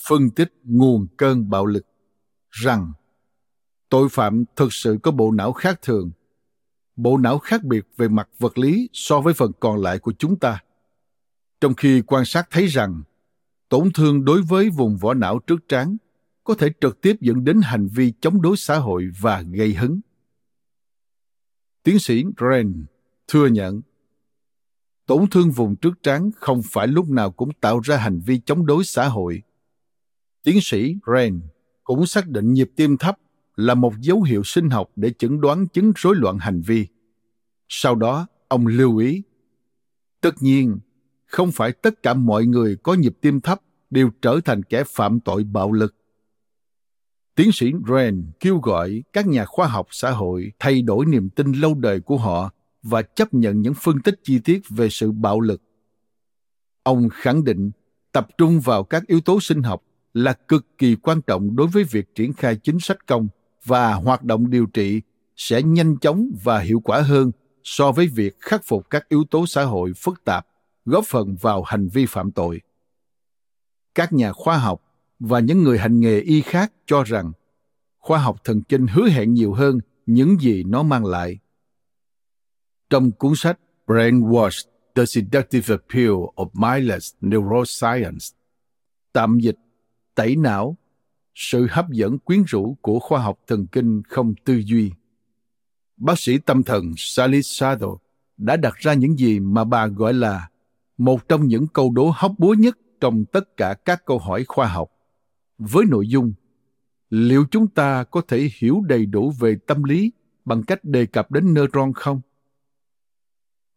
phân tích nguồn cơn bạo lực, rằng tội phạm thực sự có bộ não khác thường, bộ não khác biệt về mặt vật lý so với phần còn lại của chúng ta. Trong khi quan sát thấy rằng tổn thương đối với vùng vỏ não trước trán có thể trực tiếp dẫn đến hành vi chống đối xã hội và gây hứng. Tiến sĩ Ren thừa nhận tổn thương vùng trước trán không phải lúc nào cũng tạo ra hành vi chống đối xã hội. Tiến sĩ Ren cũng xác định nhịp tim thấp là một dấu hiệu sinh học để chẩn đoán chứng rối loạn hành vi. Sau đó, ông lưu ý, tất nhiên, không phải tất cả mọi người có nhịp tim thấp đều trở thành kẻ phạm tội bạo lực. Tiến sĩ Ren kêu gọi các nhà khoa học xã hội thay đổi niềm tin lâu đời của họ và chấp nhận những phân tích chi tiết về sự bạo lực. Ông khẳng định tập trung vào các yếu tố sinh học là cực kỳ quan trọng đối với việc triển khai chính sách công và hoạt động điều trị sẽ nhanh chóng và hiệu quả hơn so với việc khắc phục các yếu tố xã hội phức tạp góp phần vào hành vi phạm tội các nhà khoa học và những người hành nghề y khác cho rằng khoa học thần kinh hứa hẹn nhiều hơn những gì nó mang lại trong cuốn sách Brainwash, The Seductive Appeal of Mindless Neuroscience. Tạm dịch, tẩy não, sự hấp dẫn quyến rũ của khoa học thần kinh không tư duy. Bác sĩ tâm thần Sally Sado đã đặt ra những gì mà bà gọi là một trong những câu đố hóc búa nhất trong tất cả các câu hỏi khoa học. Với nội dung, liệu chúng ta có thể hiểu đầy đủ về tâm lý bằng cách đề cập đến neuron không?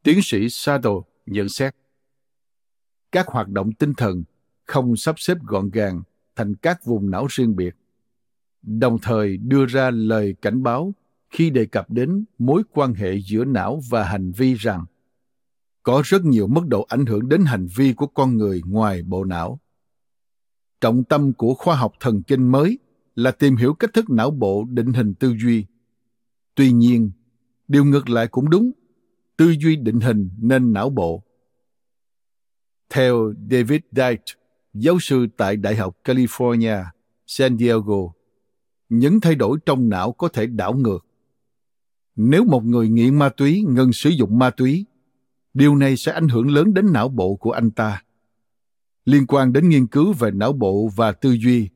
Tiến sĩ Sado nhận xét, các hoạt động tinh thần không sắp xếp gọn gàng thành các vùng não riêng biệt, đồng thời đưa ra lời cảnh báo khi đề cập đến mối quan hệ giữa não và hành vi rằng có rất nhiều mức độ ảnh hưởng đến hành vi của con người ngoài bộ não. Trọng tâm của khoa học thần kinh mới là tìm hiểu cách thức não bộ định hình tư duy. Tuy nhiên, điều ngược lại cũng đúng tư duy định hình nên não bộ. Theo David Deit, giáo sư tại Đại học California, San Diego, những thay đổi trong não có thể đảo ngược. Nếu một người nghiện ma túy ngừng sử dụng ma túy, điều này sẽ ảnh hưởng lớn đến não bộ của anh ta. Liên quan đến nghiên cứu về não bộ và tư duy,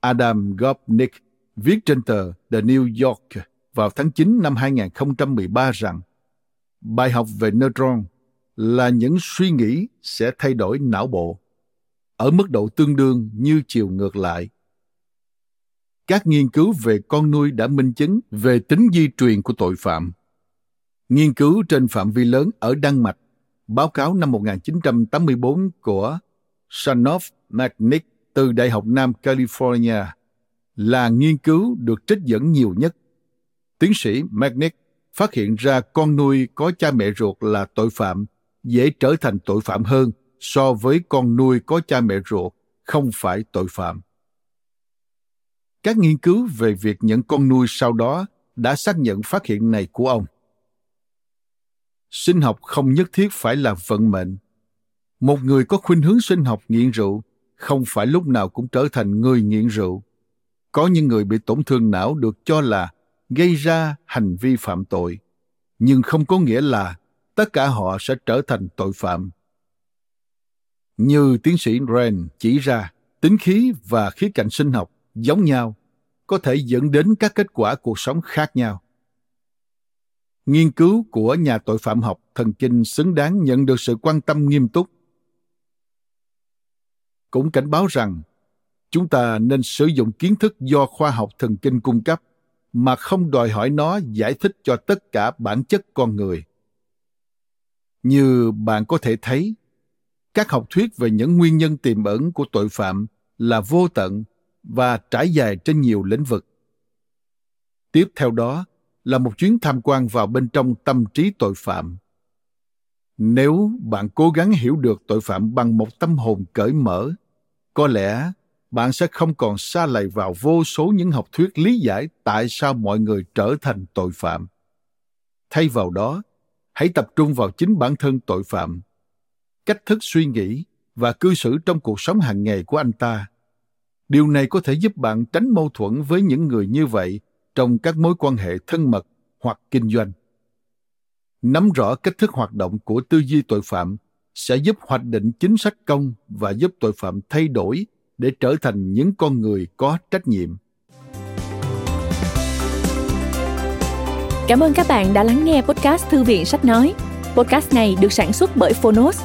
Adam Gopnik viết trên tờ The New York vào tháng 9 năm 2013 rằng bài học về neutron là những suy nghĩ sẽ thay đổi não bộ ở mức độ tương đương như chiều ngược lại. Các nghiên cứu về con nuôi đã minh chứng về tính di truyền của tội phạm. Nghiên cứu trên phạm vi lớn ở Đan Mạch, báo cáo năm 1984 của Sanoff McNick từ Đại học Nam California là nghiên cứu được trích dẫn nhiều nhất. Tiến sĩ McNick phát hiện ra con nuôi có cha mẹ ruột là tội phạm dễ trở thành tội phạm hơn so với con nuôi có cha mẹ ruột không phải tội phạm. Các nghiên cứu về việc nhận con nuôi sau đó đã xác nhận phát hiện này của ông. Sinh học không nhất thiết phải là vận mệnh. Một người có khuynh hướng sinh học nghiện rượu không phải lúc nào cũng trở thành người nghiện rượu. Có những người bị tổn thương não được cho là gây ra hành vi phạm tội, nhưng không có nghĩa là tất cả họ sẽ trở thành tội phạm. Như tiến sĩ Ren chỉ ra, tính khí và khía cạnh sinh học giống nhau có thể dẫn đến các kết quả cuộc sống khác nhau. Nghiên cứu của nhà tội phạm học thần kinh xứng đáng nhận được sự quan tâm nghiêm túc. Cũng cảnh báo rằng chúng ta nên sử dụng kiến thức do khoa học thần kinh cung cấp mà không đòi hỏi nó giải thích cho tất cả bản chất con người như bạn có thể thấy các học thuyết về những nguyên nhân tiềm ẩn của tội phạm là vô tận và trải dài trên nhiều lĩnh vực. Tiếp theo đó là một chuyến tham quan vào bên trong tâm trí tội phạm. Nếu bạn cố gắng hiểu được tội phạm bằng một tâm hồn cởi mở, có lẽ bạn sẽ không còn xa lầy vào vô số những học thuyết lý giải tại sao mọi người trở thành tội phạm. Thay vào đó, hãy tập trung vào chính bản thân tội phạm cách thức suy nghĩ và cư xử trong cuộc sống hàng ngày của anh ta. Điều này có thể giúp bạn tránh mâu thuẫn với những người như vậy trong các mối quan hệ thân mật hoặc kinh doanh. Nắm rõ cách thức hoạt động của tư duy tội phạm sẽ giúp hoạch định chính sách công và giúp tội phạm thay đổi để trở thành những con người có trách nhiệm. Cảm ơn các bạn đã lắng nghe podcast Thư viện Sách Nói. Podcast này được sản xuất bởi Phonos,